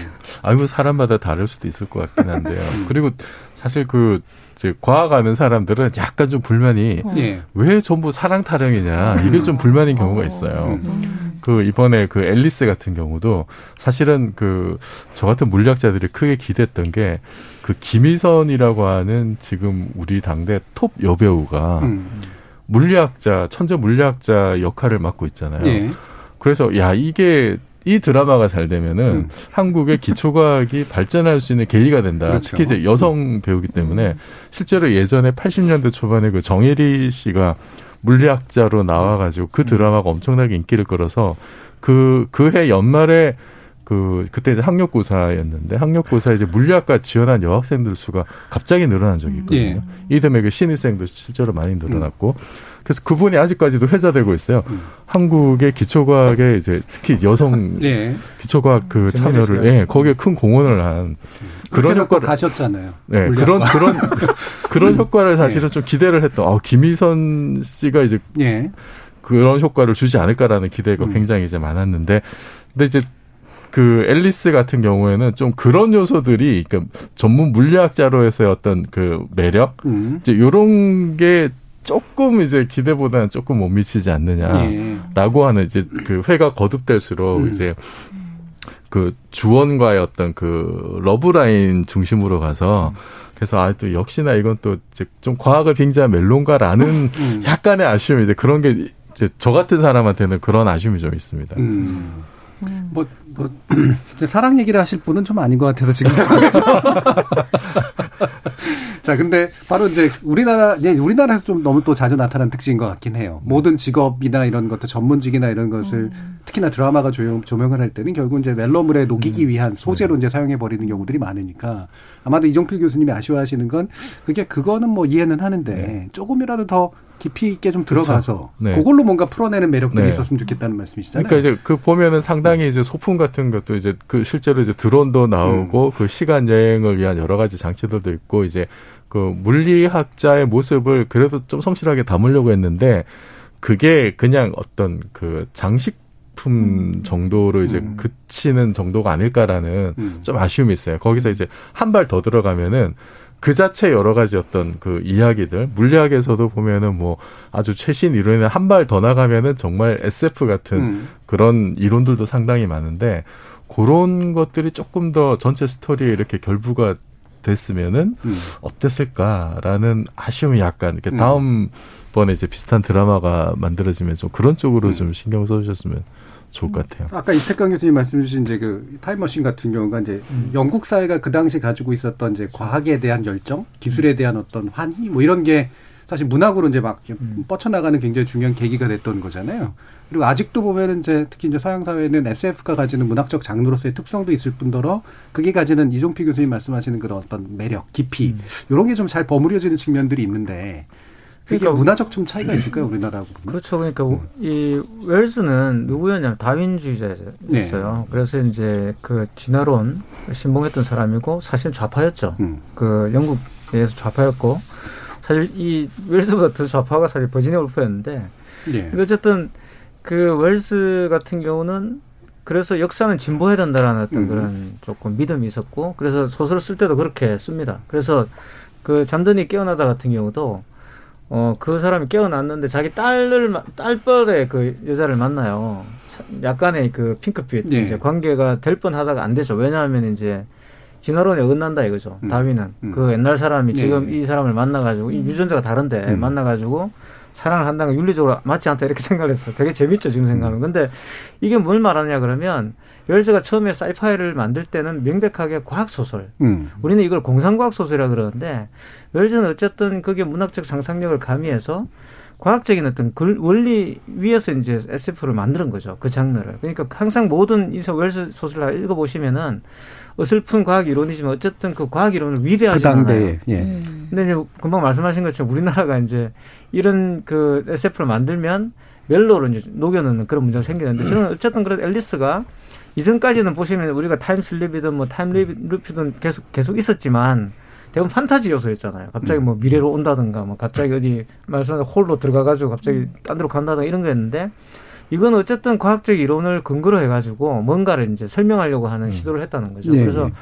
아이고 사람마다 다를 수도 있을 것 같긴 한데요. 음. 그리고 사실 그 이제 과학하는 사람들은 약간 좀 불만이 예. 왜 전부 사랑 타령이냐 이게 좀 불만인 경우가 있어요. 음. 그 이번에 그 앨리스 같은 경우도 사실은 그 저 같은 물리학자들이 크게 기대했던 게 그 김희선이라고 하는 지금 우리 당대 톱 여배우가 음. 물리학자 천재 물리학자 역할을 맡고 있잖아요. 예. 그래서 야 이게 이 드라마가 잘 되면은 음. 한국의 기초과학이 발전할 수 있는 계기가 된다. 그렇죠. 특히 이제 여성 배우기 때문에 실제로 예전에 80년대 초반에 그 정혜리 씨가 물리학자로 나와가지고 그 드라마가 엄청나게 인기를 끌어서 그 그 해 연말에 그 그때 이제 학력고사였는데 학력고사 이제 물리학과 지원한 여학생들 수가 갑자기 늘어난 적이 있거든요. 예. 이듬해 그 신입생도 실제로 많이 늘어났고 그래서 그분이 아직까지도 회자되고 있어요. 음. 한국의 기초과학에 이제 특히 여성 예. 기초과학 그 참여를. 예 거기에 큰 공헌을 한 그런 그래서 또 효과를 가셨잖아요. 네, 물리학과. 그런 그런 그런 효과를 사실은 좀 기대를 했던. 아, 김희선 씨가 이제 예. 그런 효과를 주지 않을까라는 기대가 음. 굉장히 이제 많았는데, 근데 이제 그 앨리스 같은 경우에는 좀 그런 요소들이 그러니까 전문 물리학자로서의 어떤 그 매력 음. 이제 요런 게 조금 이제 기대보다는 조금 못 미치지 않느냐라고 예. 하는 이제 그 회가 거듭될수록 음. 이제 그 주원과의 어떤 그 러브라인 중심으로 가서 그래서 아 또 역시나 이건 또 이제 좀 과학을 빙자한 멜론가라는 음. 약간의 아쉬움 이제 그런 게 이제 저 같은 사람한테는 그런 아쉬움이 좀 있습니다. 음. 뭐, 뭐, 사랑 얘기를 하실 분은 좀 아닌 것 같아서 지금 상황에서. 자, 근데 바로 이제 우리나라, 예, 우리나라에서 좀 너무 또 자주 나타나는 특징인 것 같긴 해요. 모든 직업이나 이런 것들, 전문직이나 이런 것을 특히나 드라마가 조명, 조명을 할 때는 결국 이제 멜로물에 녹이기 위한 소재로 이제 사용해버리는 경우들이 많으니까 아마도 이종필 교수님이 아쉬워하시는 건 그게 그거는 뭐 이해는 하는데 조금이라도 더 깊이 있게 좀 들어가서 네. 그걸로 뭔가 풀어내는 매력들이 네. 있었으면 좋겠다는 말씀이시잖아요. 그러니까 이제 그 보면은 상당히 이제 소품 같은 것도 이제 그 실제로 이제 드론도 나오고 그 시간 여행을 위한 여러 가지 장치들도 있고 이제 그 물리학자의 모습을 그래도 좀 성실하게 담으려고 했는데 그게 그냥 어떤 그 장식 품 정도로 이제 그치는 정도가 아닐까라는 음. 좀 아쉬움이 있어요. 거기서 이제 한 발 더 들어가면은 그 자체 여러 가지 어떤 그 이야기들 물리학에서도 보면은 뭐 아주 최신 이론에 한 발 더 나가면은 정말 SF 같은 음. 그런 이론들도 상당히 많은데 그런 것들이 조금 더 전체 스토리에 이렇게 결부가 됐으면은 음. 어땠을까라는 아쉬움이 약간 이렇게 음. 다음 번에 이제 비슷한 드라마가 만들어지면 좀 그런 쪽으로 음. 좀 신경 써주셨으면 좋을 것 같아요. 아까 이태강 교수님 말씀 주신 이제 그 타임머신 같은 경우가 이제 영국 사회가 그 당시 가지고 있었던 이제 과학에 대한 열정, 기술에 대한 어떤 환희 뭐 이런 게 사실 문학으로 이제 막 뻗쳐나가는 굉장히 중요한 계기가 됐던 거잖아요. 그리고 아직도 보면은 이제 특히 이제 서양 사회는 SF가 가지는 문학적 장르로서의 특성도 있을 뿐더러 그게 가지는 이종필 교수님 말씀하시는 그런 어떤 매력, 깊이 이런 게 좀 잘 버무려지는 측면들이 있는데 그러니까 문화적 좀 차이가 있을까요 우리나라하고? 그렇죠. 그러니까 이 웰스는 누구였냐면 네. 다윈주의자였어요. 그래서 이제 그 진화론 신봉했던 사람이고 사실 좌파였죠. 음. 그 영국에서 좌파였고 사실 이 웰스보다 더 좌파가 사실 버지니아 울프였는데 예. 어쨌든 그 웰스 같은 경우는 그래서 역사는 진보해야 된다라는 어떤 음. 그런 조금 믿음이 있었고 그래서 소설을 쓸 때도 그렇게 씁니다. 그래서 그 잠든이 깨어나다 같은 경우도 어 그 사람이 깨어났는데 자기 딸을 마- 딸뻘의 그 여자를 만나요. 약간의 그 핑크빛 예. 이제 관계가 될 뻔하다가 안 되죠. 왜냐하면 이제 진화론에 어긋난다 이거죠. 음. 다윈은 음. 그 옛날 사람이 예, 지금 예. 이 사람을 만나가지고 이 유전자가 다른데 음. 만나가지고 사랑을 한다는 건 윤리적으로 맞지 않다 이렇게 생각을 했어. 되게 재밌죠 지금 생각하면. 근데 이게 뭘 말하냐 그러면 웰스가 처음에 사이파이를 만들 때는 명백하게 과학 소설. 음. 우리는 이걸 공상과학 소설이라 그러는데 웰즈는 어쨌든 그게 문학적 상상력을 가미해서 과학적인 어떤 글, 원리 위에서 이제 SF를 만드는 거죠. 그 장르를. 그러니까 항상 모든 이 웰스 소설을 읽어보시면은 어설픈 과학 이론이지만 어쨌든 그 과학 이론을 그 위배하지 않아요. 당대에 예. 음. 근데 이제 금방 말씀하신 것처럼 우리나라가 이제 이런 그 SF를 만들면 멜로로 이제 녹여넣는 그런 문제가 생기는데 저는 어쨌든 그래도 앨리스가 이전까지는 보시면 우리가 time slip이든 뭐 time loop이든 계속 계속 있었지만 대부분 판타지 요소였잖아요. 갑자기 뭐 미래로 온다든가 뭐 갑자기 어디 말씀하신 hole로 들어가가지고 갑자기 딴 데로 간다든가 이런 거였는데 이건 어쨌든 과학적 이론을 근거로 해가지고 뭔가를 이제 설명하려고 하는 시도를 했다는 거죠. 네, 그래서 네.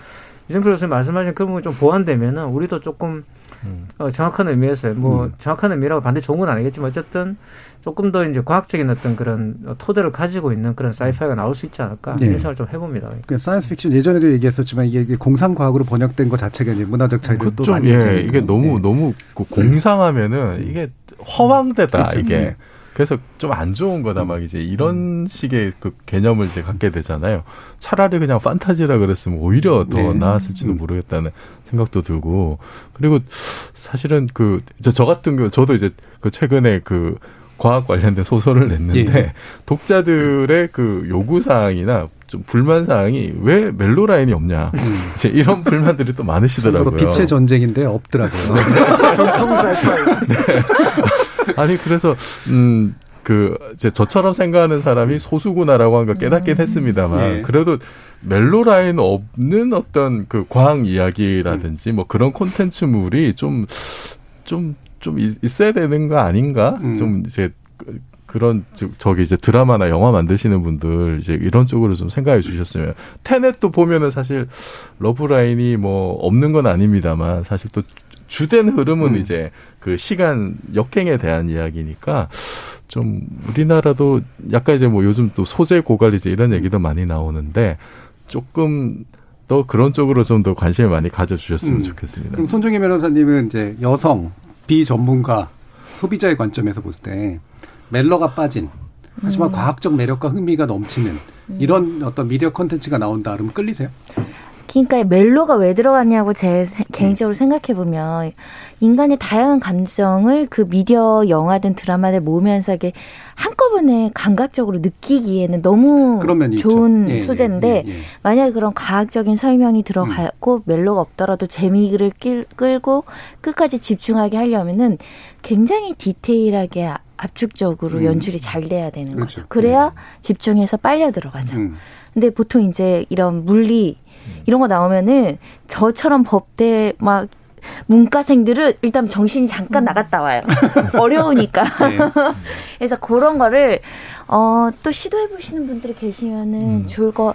이정표 교수님 말씀하신 그런 부분이 좀 보완되면은 우리도 조금 음. 어, 정확한 의미에서 뭐 음. 정확한 의미라고 반드시 좋은 건 아니겠지만 어쨌든 조금 더 이제 과학적인 어떤 그런 토대를 가지고 있는 그런 sci-fi가 나올 수 있지 않을까 네. 생각을 좀 해봅니다. 그 사이언스 픽션 예전에도 얘기했었지만 이게 이게 공상 과학으로 번역된 것 자체가 이제 문화적 차이를 또 좀, 많이 예, 이게 거. 너무, 네. 너무 그 공상하면은 이게 허황되다, 그렇죠. 이게. 네. 그래서 좀 안 좋은 거다, 막 이제 이런 식의 그 개념을 이제 갖게 되잖아요. 차라리 그냥 판타지라 그랬으면 오히려 더 네. 나았을지도 음. 모르겠다는 생각도 들고. 그리고 사실은 그, 저, 저 같은 경우, 저도 이제 그 최근에 그 과학 관련된 소설을 냈는데 예. 독자들의 그 요구 사항이나 좀 불만 사항이 왜 멜로 라인이 없냐. 이제 이런 불만들이 또 많으시더라고요. 참고로 빛의 전쟁인데 없더라고요. 정통 사이파이. 아니 그래서 음. 그 이제 저처럼 생각하는 사람이 소수구나라고 한걸 깨닫긴 했습니다만 예. 그래도 멜로 라인 없는 어떤 그 과학 이야기라든지 뭐 그런 콘텐츠물이 좀 좀 좀 있어야 되는 거 아닌가? 음. 좀 이제 그- 그런 저- 저기 이제 드라마나 영화 만드시는 분들 이제 이런 쪽으로 좀 생각해 주셨으면 테넷도 보면은 사실 love line이 뭐 없는 건 아닙니다만 사실 또 주된 흐름은 음. 이제 그 시간 역행에 대한 이야기니까 좀 우리나라도 약간 이제 뭐 요즘 또 소재 고갈 이제 이런 얘기도 많이 나오는데 조금 더 그런 쪽으로 좀 더 관심을 많이 가져주셨으면 음. 좋겠습니다. 그럼 손종희 변호사님은 이제 여성 비전문가 소비자의 관점에서 볼 때 멜로가 빠진 하지만 음. 과학적 매력과 흥미가 넘치는 이런 어떤 미디어 콘텐츠가 나온다 그러면 끌리세요? 그러니까 멜로가 왜 들어갔냐고 제 세- 개인적으로 생각해 보면 인간의 다양한 감정을 그 미디어 영화든 드라마를 모으면서 이게 한꺼번에 감각적으로 느끼기에는 너무. 좋은 예, 예, 소재인데 예, 예. 만약에 그런 과학적인 설명이 들어가고 멜로가 없더라도 재미를 끌, 끌고 끝까지 집중하게 하려면은 굉장히 디테일하게 아- 압축적으로 음. 연출이 잘 돼야 되는 그렇죠. 거죠. 그래야 집중해서 빨려 들어가죠. 음. 근데 보통 이제 이런 물리 이런 거 나오면은 저처럼 법대 막 문과생들은 일단 정신이 잠깐 나갔다 와요. 어려우니까. 네. 그래서 그런 거를 어, 또 시도해 보시는 분들이 계시면은 좋을 거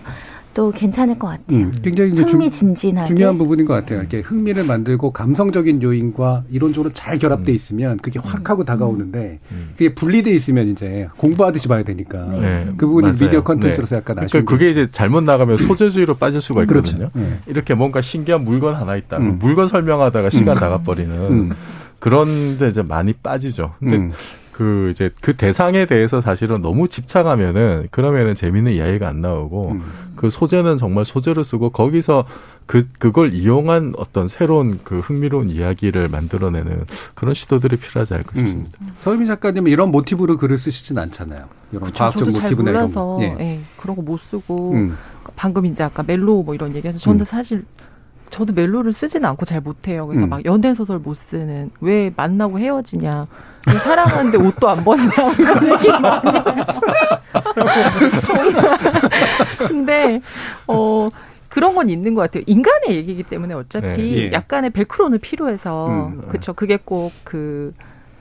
또 괜찮을 것 같아요. 음, 굉장히 흥미진진하게. 중요한 부분인 것 같아요. 이렇게 흥미를 만들고 감성적인 요인과 이론적으로 잘 결합돼 있으면 그게 확 하고 다가오는데 그게 분리돼 있으면 이제 공부하듯이 봐야 되니까 네, 그 부분이 맞아요. 미디어 컨텐츠로서 네. 약간 그러니까 아쉬운 그게 이제 잘못 나가면 소재주의로 빠질 수가 그렇죠. 있거든요. 네. 이렇게 뭔가 신기한 물건 하나 있다. 음. 물건 설명하다가 시간 음. 나가버리는 음. 그런데 이제 많이 빠지죠. 근데 음. 그 이제 그 대상에 대해서 사실은 너무 집착하면은 그러면은 재밌는 이야기가 안 나오고 음. 그 소재는 정말 소재로 쓰고 거기서 그 그걸 이용한 어떤 새로운 그 흥미로운 이야기를 만들어내는 그런 시도들이 필요하지 않을까 음. 싶습니다. 서유미 작가님은 이런 모티브로 글을 쓰시진 않잖아요. 이런 그쵸, 과학적 모티브나 이런 몰라서 거. 예. 예, 그런 거 못 쓰고 음. 방금 이제 아까 멜로 뭐 이런 얘기해서 저는 음. 사실 저도 멜로를 쓰지는 않고 잘 못해요. 그래서 음. 막 연애 소설 못 쓰는 왜 만나고 헤어지냐, 왜 사랑하는데 옷도 안 벗냐 이런 얘기 많이. 근데 어. 그런 건 있는 것 같아요. 인간의 얘기이기 때문에 어차피 네, 예. 약간의 벨크론을 필요해서 음. 그렇죠. 그게 꼭그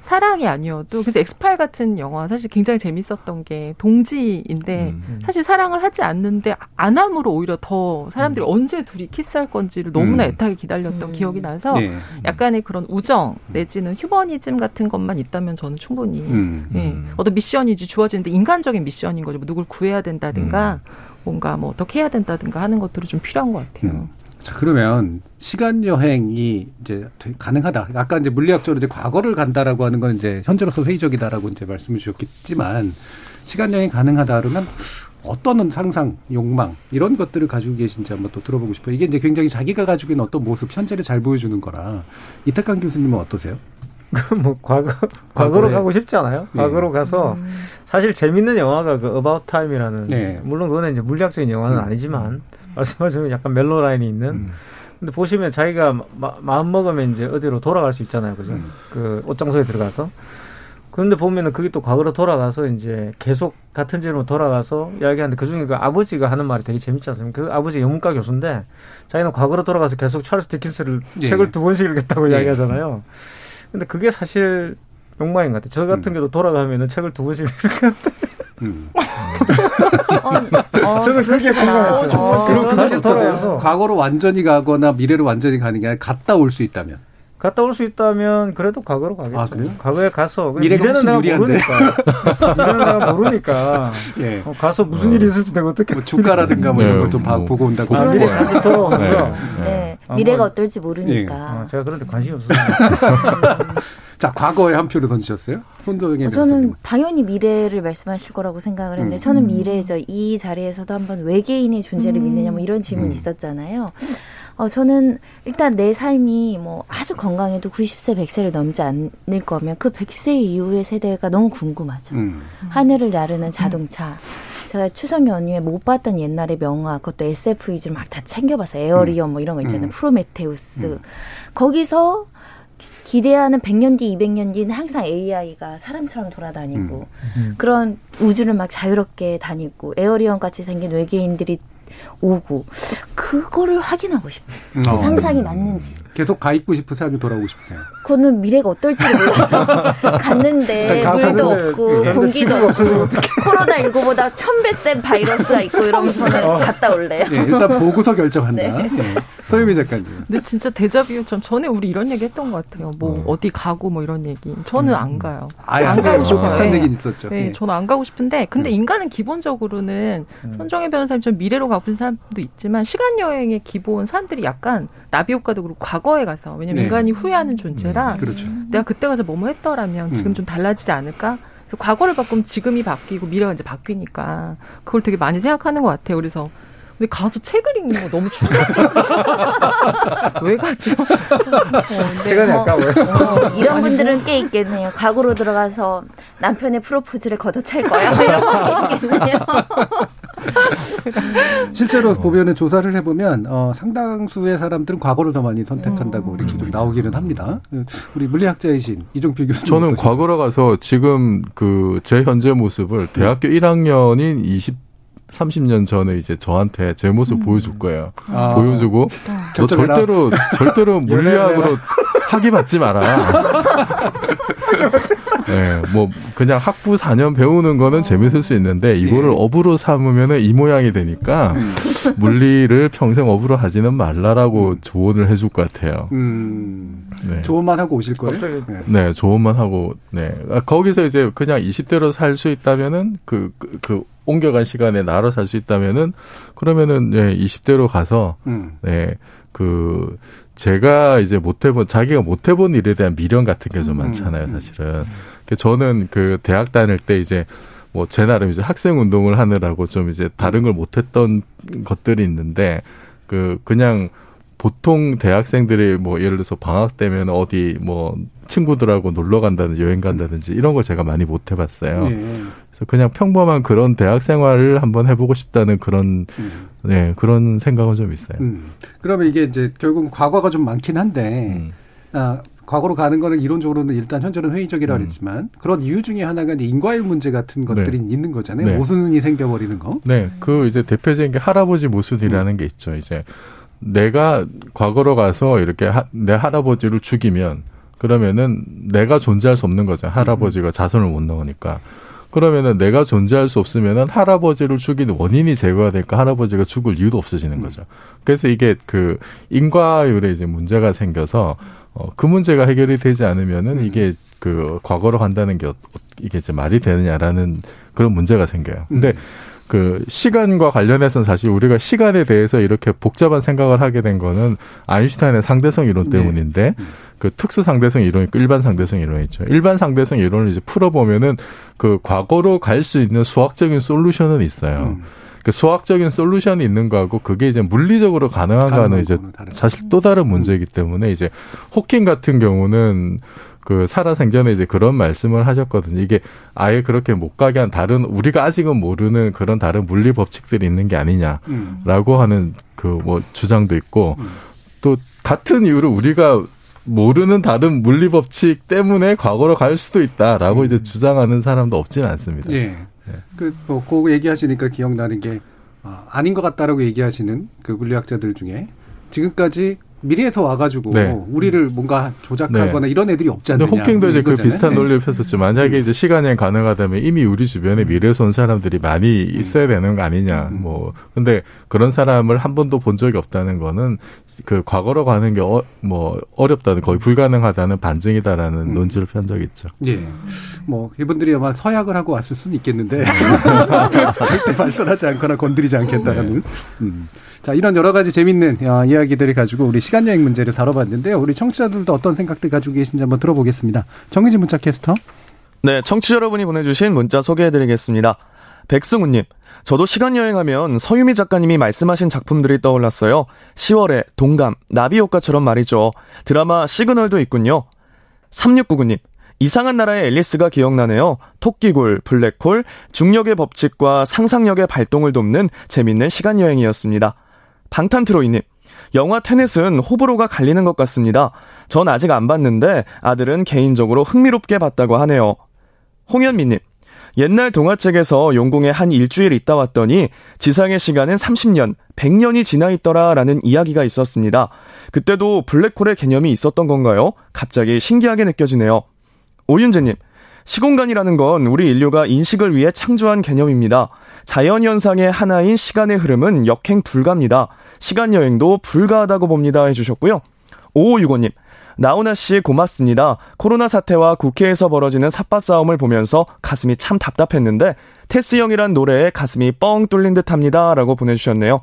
사랑이 아니어도 그래서 엑스파일 같은 영화 사실 굉장히 재밌었던 게 동지인데 음. 사실 사랑을 하지 않는데 안 함으로 오히려 더 사람들이 언제 둘이 키스할 건지를 너무나 음. 애타게 기다렸던 음. 기억이 나서 예. 약간의 그런 우정 내지는 휴머니즘 같은 것만 있다면 저는 충분히 음. 예, 음. 어떤 미션이지 주어지는데 인간적인 미션인 거죠. 뭐 누굴 구해야 된다든가 음. 뭔가 뭐 어떻게 해야 된다든가 하는 것들은 좀 필요한 것 같아요. 음. 자, 그러면 시간 여행이 이제 되- 가능하다. 아까 이제 물리학적으로 이제 과거를 간다라고 하는 건 이제 현재로서 회의적이다라고 이제 말씀을 주셨겠지만 시간 여행 이 가능하다 그러면 어떤 상상, 욕망 이런 것들을 가지고 계신지 한번 또 들어보고 싶어요. 이게 이제 굉장히 자기가 가지고 있는 어떤 모습, 현재를 잘 보여주는 거라 이태강 교수님은 어떠세요? 뭐 과거 과거로 과거에. 가고 싶지 않아요? 네. 과거로 가서 사실 재밌는 영화가 그 About Time이라는 네. 물론 그거는 이제 물리학적인 영화는 음. 아니지만 말씀하신 약간 멜로 라인이 있는 음. 근데 보시면 자기가 마, 마음 먹으면 이제 어디로 돌아갈 수 있잖아요, 그죠? 음. 그 옷장소에 들어가서. 그런데 보면은 그게 또 과거로 돌아가서 이제 계속 같은 지로 돌아가서 이야기하는데 그 중에 그 아버지가 하는 말이 되게 재밌지 않습니까? 그 아버지 영문과 교수인데 자기는 과거로 돌아가서 계속 찰스 디킨스를 예. 책을 두 번씩 읽겠다고 예. 이야기하잖아요. 근데 그게 사실 욕망인 것 같아요. 저 같은 음. 경우도 돌아가면은 책을 두 번씩 읽겠다. 음. 어, 어, 저는 그렇게 공감했어요. 어, 그럼 그건 다시? 돌아와서 과거로 완전히 가거나 미래로 완전히 가는 게 아니라 갔다 올 수 있다면. 갔다 올 수 있다면 그래도 과거로 가겠죠. 아, 그래요? 과거에 가서 미래가 미래는 내가 유리한데. 모르니까 미래는 내가 모르니까 예. 어, 가서 무슨 일이 있을지 내가 어떻게 뭐 주가라든가 뭐 이런 네, 것좀 뭐. 보고 온다고. 아, 미래 다시 돌아오는 네. 거. 네. 아, 미래가 뭐. 어떨지 모르니까. 어, 제가 그런데 관심이 없어요. 자, 과거에 한 표를 던지셨어요? 손도영의 어, 저는 당연히 미래를 말씀하실 거라고 생각을 했는데 음. 저는 미래죠. 이 자리에서도 한번 외계인의 존재를 음. 믿느냐 뭐 이런 질문이 음. 있었잖아요. 어, 저는 일단 내 삶이 뭐 아주 건강해도 90세, 100세를 넘지 않을 거면 그 100세 이후의 세대가 너무 궁금하죠. 음. 하늘을 나르는 자동차. 제가 추석 연휴에 못 봤던 옛날의 명화, 그것도 SF 위주로 막 다 챙겨봤어요. 에어리언 뭐 이런 거 있잖아요. 음. 프로메테우스. 음. 거기서 기- 기대하는 100년 뒤, 200년 뒤는 항상 AI가 사람처럼 돌아다니고 음. 그런 우주를 막 자유롭게 다니고 에어리언 같이 생긴 외계인들이 오고 그거를 확인하고 싶어요. 그 어. 상상이 맞는지. 계속 가 있고 싶으세요? 아니면 돌아오고 싶으세요? 그거는 미래가 어떨지를 몰라서 갔는데 일단 물도 가는데 없고 예. 공기도 없고 코로나 19보다 천배 센 바이러스가 있고 이러면서 저는 갔다 올래요. 네, 일단 보고서 결정한다. 네. 네. 서유미 작가님. 근데 진짜 대자뷰 전 전에 우리 이런 얘기 했던 것 같아요. 뭐 음. 어. 디 가고 뭐 이런 얘기. 저는 안 가요. 아예 안 안 가고 가고 싶어요. 비슷한 네. 얘기는 있었죠. 네, 예. 저는 안 가고 싶은데 근데 음. 인간은 기본적으로는 음. 손정혜 변호사님처럼 미래로 가보는 사람도 있지만 시간 여행의 기본 사람들이 약간 나비 효과도 그렇고 과거 에 가서 왜냐면 네. 인간이 후회하는 존재라 그렇죠. 내가 그때 가서 뭐뭐 했더라면 지금 음. 좀 달라지지 않을까 과거를 바꾸면 지금이 바뀌고 미래가 이제 바뀌니까 그걸 되게 많이 생각하는 것 같아요. 그래서 근데 가서 책을 읽는 거 너무 충격적이왜 가죠? 어, 시간이 뭐, 아까워요. 어, 이런 분들은 꽤 있겠네요. 과거로 들어가서 남편의 프로포즈를 걷어찰 거야. 뭐 이런 거 있겠네요. 실제로 보면은 조사를 해보면 어, 상당수의 사람들은 과거를 더 많이 선택한다고 음. 이렇게 좀 나오기는 합니다. 우리 물리학자이신 이종필 교수님 저는 과거로 가서 지금 그 제 현재 모습을 대학교 1학년인 20 30년 전에 이제 저한테 제 모습 음. 보여줄 거예요. 아. 보여주고 아. 너 절대로 절대로 물리학으로 학위 받지 마라. 네, 뭐 그냥 학부 4년 배우는 거는 어. 재밌을 수 있는데 이거를 네. 업으로 삼으면은 이 모양이 되니까 음. 물리를 평생 업으로 하지는 말라라고 음. 조언을 해줄 것 같아요. 음. 네. 조언만 하고 오실 거예요? 네. 네, 조언만 하고 네 아, 거기서 이제 그냥 20대로 살 수 있다면은 그, 그, 그 옮겨간 시간에 나로 살 수 있다면은 그러면은 네, 20대로 가서 음. 네. 그 제가 이제 못 해본 자기가 못 해본 일에 대한 미련 같은 게 좀 많잖아요, 사실은. 저는 그 대학 다닐 때 이제 뭐 제 나름 이제 학생 운동을 하느라고 좀 이제 다른 걸 못했던 것들이 있는데 그 그냥 보통 대학생들이 뭐 예를 들어서 방학 되면 어디 뭐 친구들하고 놀러 간다든지 여행 간다든지 이런 걸 제가 많이 못 해봤어요. 네. 그래서 그냥 평범한 그런 대학 생활을 한번 해보고 싶다는 그런 음. 네 그런 생각은 좀 있어요. 음. 그러면 이게 이제 결국 과거가 좀 많긴 한데 음. 아, 과거로 가는 거는 이론적으로는 일단 현재는 회의적이라 음. 그랬지만 그런 이유 중에 하나가 이제 인과일 문제 같은 것들이 네. 있는 거잖아요. 네. 모순이 생겨버리는 거. 네, 그 이제 대표적인 게 할아버지 모순이라는 게 있죠. 이제 내가 과거로 가서 이렇게 하, 내 할아버지를 죽이면 그러면은 내가 존재할 수 없는 거죠. 할아버지가 음. 자손을 못 넣으니까. 그러면은 내가 존재할 수 없으면은 할아버지를 죽이는 원인이 제거가 되니까 할아버지가 죽을 이유도 없어지는 음. 거죠. 그래서 이게 그 인과율에 이제 문제가 생겨서 어, 그 문제가 해결이 되지 않으면은 음. 이게 그 과거로 간다는 게 어, 이게 이제 말이 되느냐라는 그런 문제가 생겨요. 근데 음. 그 시간과 관련해서는 사실 우리가 시간에 대해서 이렇게 복잡한 생각을 하게 된 거는 아인슈타인의 상대성 이론 네. 때문인데 네. 그 특수 상대성 이론 있고 일반 상대성 이론이 있죠. 일반 상대성 이론을 이제 풀어보면은 그 과거로 갈 수 있는 수학적인 솔루션은 있어요. 음. 그 수학적인 솔루션이 있는 거하고 그게 이제 물리적으로 가능한가는 이제 사실 또 다른 문제이기 때문에 이제 호킹 같은 경우는 그 살아생전에 이제 그런 말씀을 하셨거든요. 이게 아예 그렇게 못 가게 한 다른 우리가 아직은 모르는 그런 다른 물리 법칙들이 있는 게 아니냐라고 음. 하는 그 뭐 주장도 있고 음. 또 같은 이유로 우리가 모르는 다른 물리 법칙 때문에 과거로 갈 수도 있다라고 음. 이제 주장하는 사람도 없지는 않습니다. 예. 네. 그뭐 그 얘기하시니까 기억나는 게 아, 아닌 것 같다라고 얘기하시는 그 물리학자들 중에 지금까지 미래에서 와가지고 네. 우리를 뭔가 조작하거나 네. 이런 애들이 없지 않느냐. 호킹도 이제 그 비슷한 네. 논리를 폈었죠. 만약에 이제 시간이 가능하다면 이미 우리 주변에 미래에서 온 사람들이 많이 음. 있어야 되는 거 아니냐. 음. 뭐 근데 그런 사람을 한 번도 본 적이 없다는 거는 그 과거로 가는 게뭐 어, 렵다는 거의 불가능하다는 반증이다라는 음. 논지를 편 적이 있죠. 예. 뭐 이분들이 아마 서약을 하고 왔을 수는 있겠는데 절대 발설하지 않거나 건드리지 않겠다는. 네. 음. 자, 이런 여러 가지 재밌는 어, 이야기들을 가지고 우리 시간 여행 문제를 다뤄봤는데요. 우리 청취자들도 어떤 생각들 가지고 계신지 한번 들어보겠습니다. 정의진 문자 캐스터. 네, 청취자 여러분이 보내주신 문자 소개해드리겠습니다. 백승우님, 저도 시간 여행하면 서유미 작가님이 말씀하신 작품들이 떠올랐어요. 10월에 동감, 나비 효과처럼 말이죠. 드라마 시그널도 있군요. 3699님, 이상한 나라의 앨리스가 기억나네요. 토끼굴, 블랙홀, 중력의 법칙과 상상력의 발동을 돕는 재밌는 시간 여행이었습니다. 방탄트로이님. 영화 테넷은 호불호가 갈리는 것 같습니다. 전 아직 안 봤는데 아들은 개인적으로 흥미롭게 봤다고 하네요. 홍현미님. 옛날 동화책에서 용궁에 한 일주일 있다 왔더니 지상의 시간은 30년, 100년이 지나 있더라 라는 이야기가 있었습니다. 그때도 블랙홀의 개념이 있었던 건가요? 갑자기 신기하게 느껴지네요. 오윤재님. 시공간이라는 건 우리 인류가 인식을 위해 창조한 개념입니다. 자연현상의 하나인 시간의 흐름은 역행 불가입니다. 시간여행도 불가하다고 봅니다. 해주셨고요. 5565님. 나훈아 씨 고맙습니다. 코로나 사태와 국회에서 벌어지는 삿바 싸움을 보면서 가슴이 참 답답했는데 테스 형이란 노래에 가슴이 뻥 뚫린 듯합니다. 라고 보내주셨네요.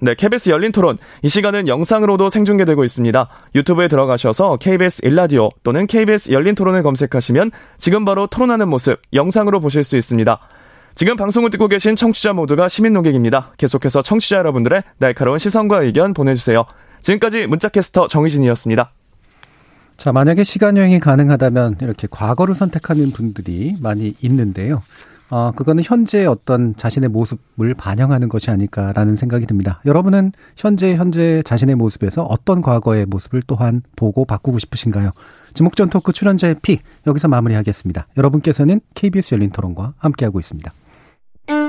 네, KBS 열린 토론. 이 시간은 영상으로도 생중계되고 있습니다. 유튜브에 들어가셔서 KBS 일라디오 또는 KBS 열린 토론을 검색하시면 지금 바로 토론하는 모습 영상으로 보실 수 있습니다. 지금 방송을 듣고 계신 청취자 모두가 시민 농객입니다. 계속해서 청취자 여러분들의 날카로운 시선과 의견 보내주세요. 지금까지 문자캐스터 정희진이었습니다. 자, 만약에 시간 여행이 가능하다면 이렇게 과거를 선택하는 분들이 많이 있는데요. 어, 그거는 현재의 어떤 자신의 모습을 반영하는 것이 아닐까라는 생각이 듭니다. 여러분은 현재 현재 자신의 모습에서 어떤 과거의 모습을 또한 보고 바꾸고 싶으신가요? 지목전 토크 출연자의 픽 여기서 마무리하겠습니다. 여러분께서는 KBS 열린 토론과 함께하고 있습니다.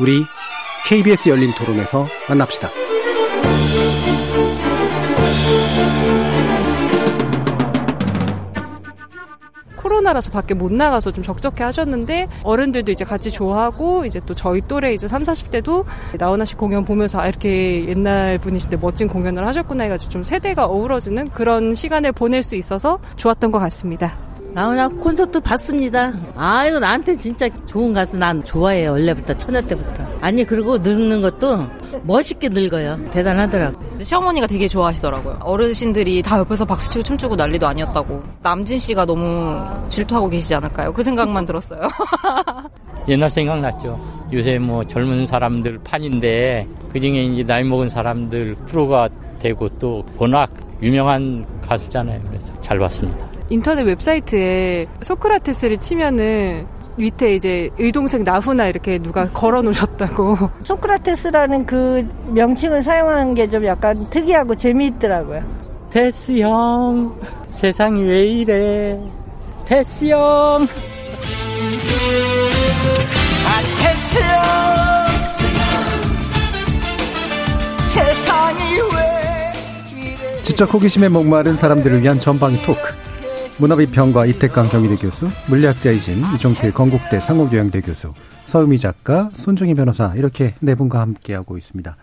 우리 KBS 열린 토론에서 만납시다. 코로나라서 밖에 못 나가서 좀 적적해 하셨는데 어른들도 이제 같이 좋아하고 이제 또 저희 또래 이제 3, 40대도 나훈아 씨 공연 보면서 아 이렇게 옛날 분이신데 멋진 공연을 하셨구나 해가지고 좀 세대가 어우러지는 그런 시간을 보낼 수 있어서 좋았던 것 같습니다. 나훈아 콘서트 봤습니다. 아 이거 나한테 진짜 좋은 가수 난 좋아해요 원래부터 처녀 때부터. 아니 그리고 늙는 것도 멋있게 늙어요. 대단하더라고. 시어머니가 되게 좋아하시더라고요. 어르신들이 다 옆에서 박수치고 춤추고 난리도 아니었다고. 남진 씨가 너무 질투하고 계시지 않을까요? 그 생각만 들었어요. 옛날 생각났죠. 요새 뭐 젊은 사람들 판인데 그중에 이제 나이 먹은 사람들 프로가 되고 또 워낙 유명한 가수잖아요. 그래서 잘 봤습니다. 인터넷 웹사이트에 소크라테스를 치면은 밑에 이제 의동생 나후나 이렇게 누가 걸어 놓으셨다고. 소크라테스라는 그 명칭을 사용하는 게 좀 약간 특이하고 재미있더라고요. 테스 형, 세상이 왜 이래. 테스 형. 아, 테스 형. 세상이 왜 이래. 지적 호기심에 목마른 사람들을 위한 전방위 토크. 문화비평가 이태강 경희대 교수, 물리학자이신 이종필 건국대 상호교양대 교수, 서유미 작가, 손중희 변호사 이렇게 네 분과 함께하고 있습니다.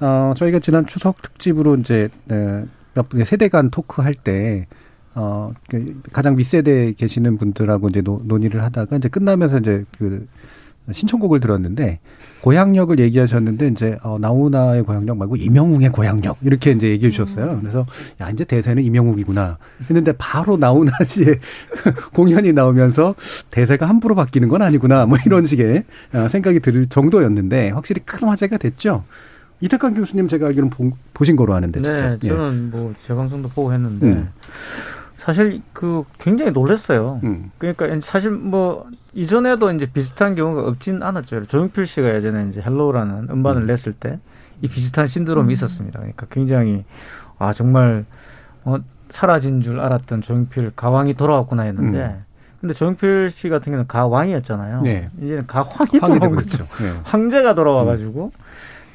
어, 저희가 지난 추석 특집으로 이제 에, 몇 분의 세대 간 토크 할때 어, 그 가장 윗세대에 계시는 분들하고 이제 노, 논의를 하다가 이제 끝나면서 이제 그 신청곡을 들었는데 고향역을 얘기하셨는데 이제 어 나훈아의 고향역 말고 임영웅의 고향역 이렇게 이제 얘기해 주셨어요. 그래서 야 이제 대세는 임영웅이구나 했는데 바로 나훈아 씨의 공연이 나오면서 대세가 함부로 바뀌는 건 아니구나 뭐 이런 식의 어, 생각이 들 정도였는데 확실히 큰 화제가 됐죠. 이태강 교수님 제가 알기로는 보, 보신 거로 아는데 네, 직접. 저는 뭐 재방송도 보고 했는데 음. 사실 그 굉장히 놀랐어요. 음. 그러니까 사실 뭐 이전에도 이제 비슷한 경우가 없진 않았죠. 조용필 씨가 예전에 이제 Hello라는 음반을 음. 냈을 때 이 비슷한 신드롬이 음. 있었습니다. 그러니까 굉장히 아 정말 어 사라진 줄 알았던 조용필 가왕이 돌아왔구나 했는데 음. 근데 조용필 씨 같은 경우는 가왕이었잖아요. 네. 이제는 가황이 돌아온 거죠. 네. 황제가 돌아와가지고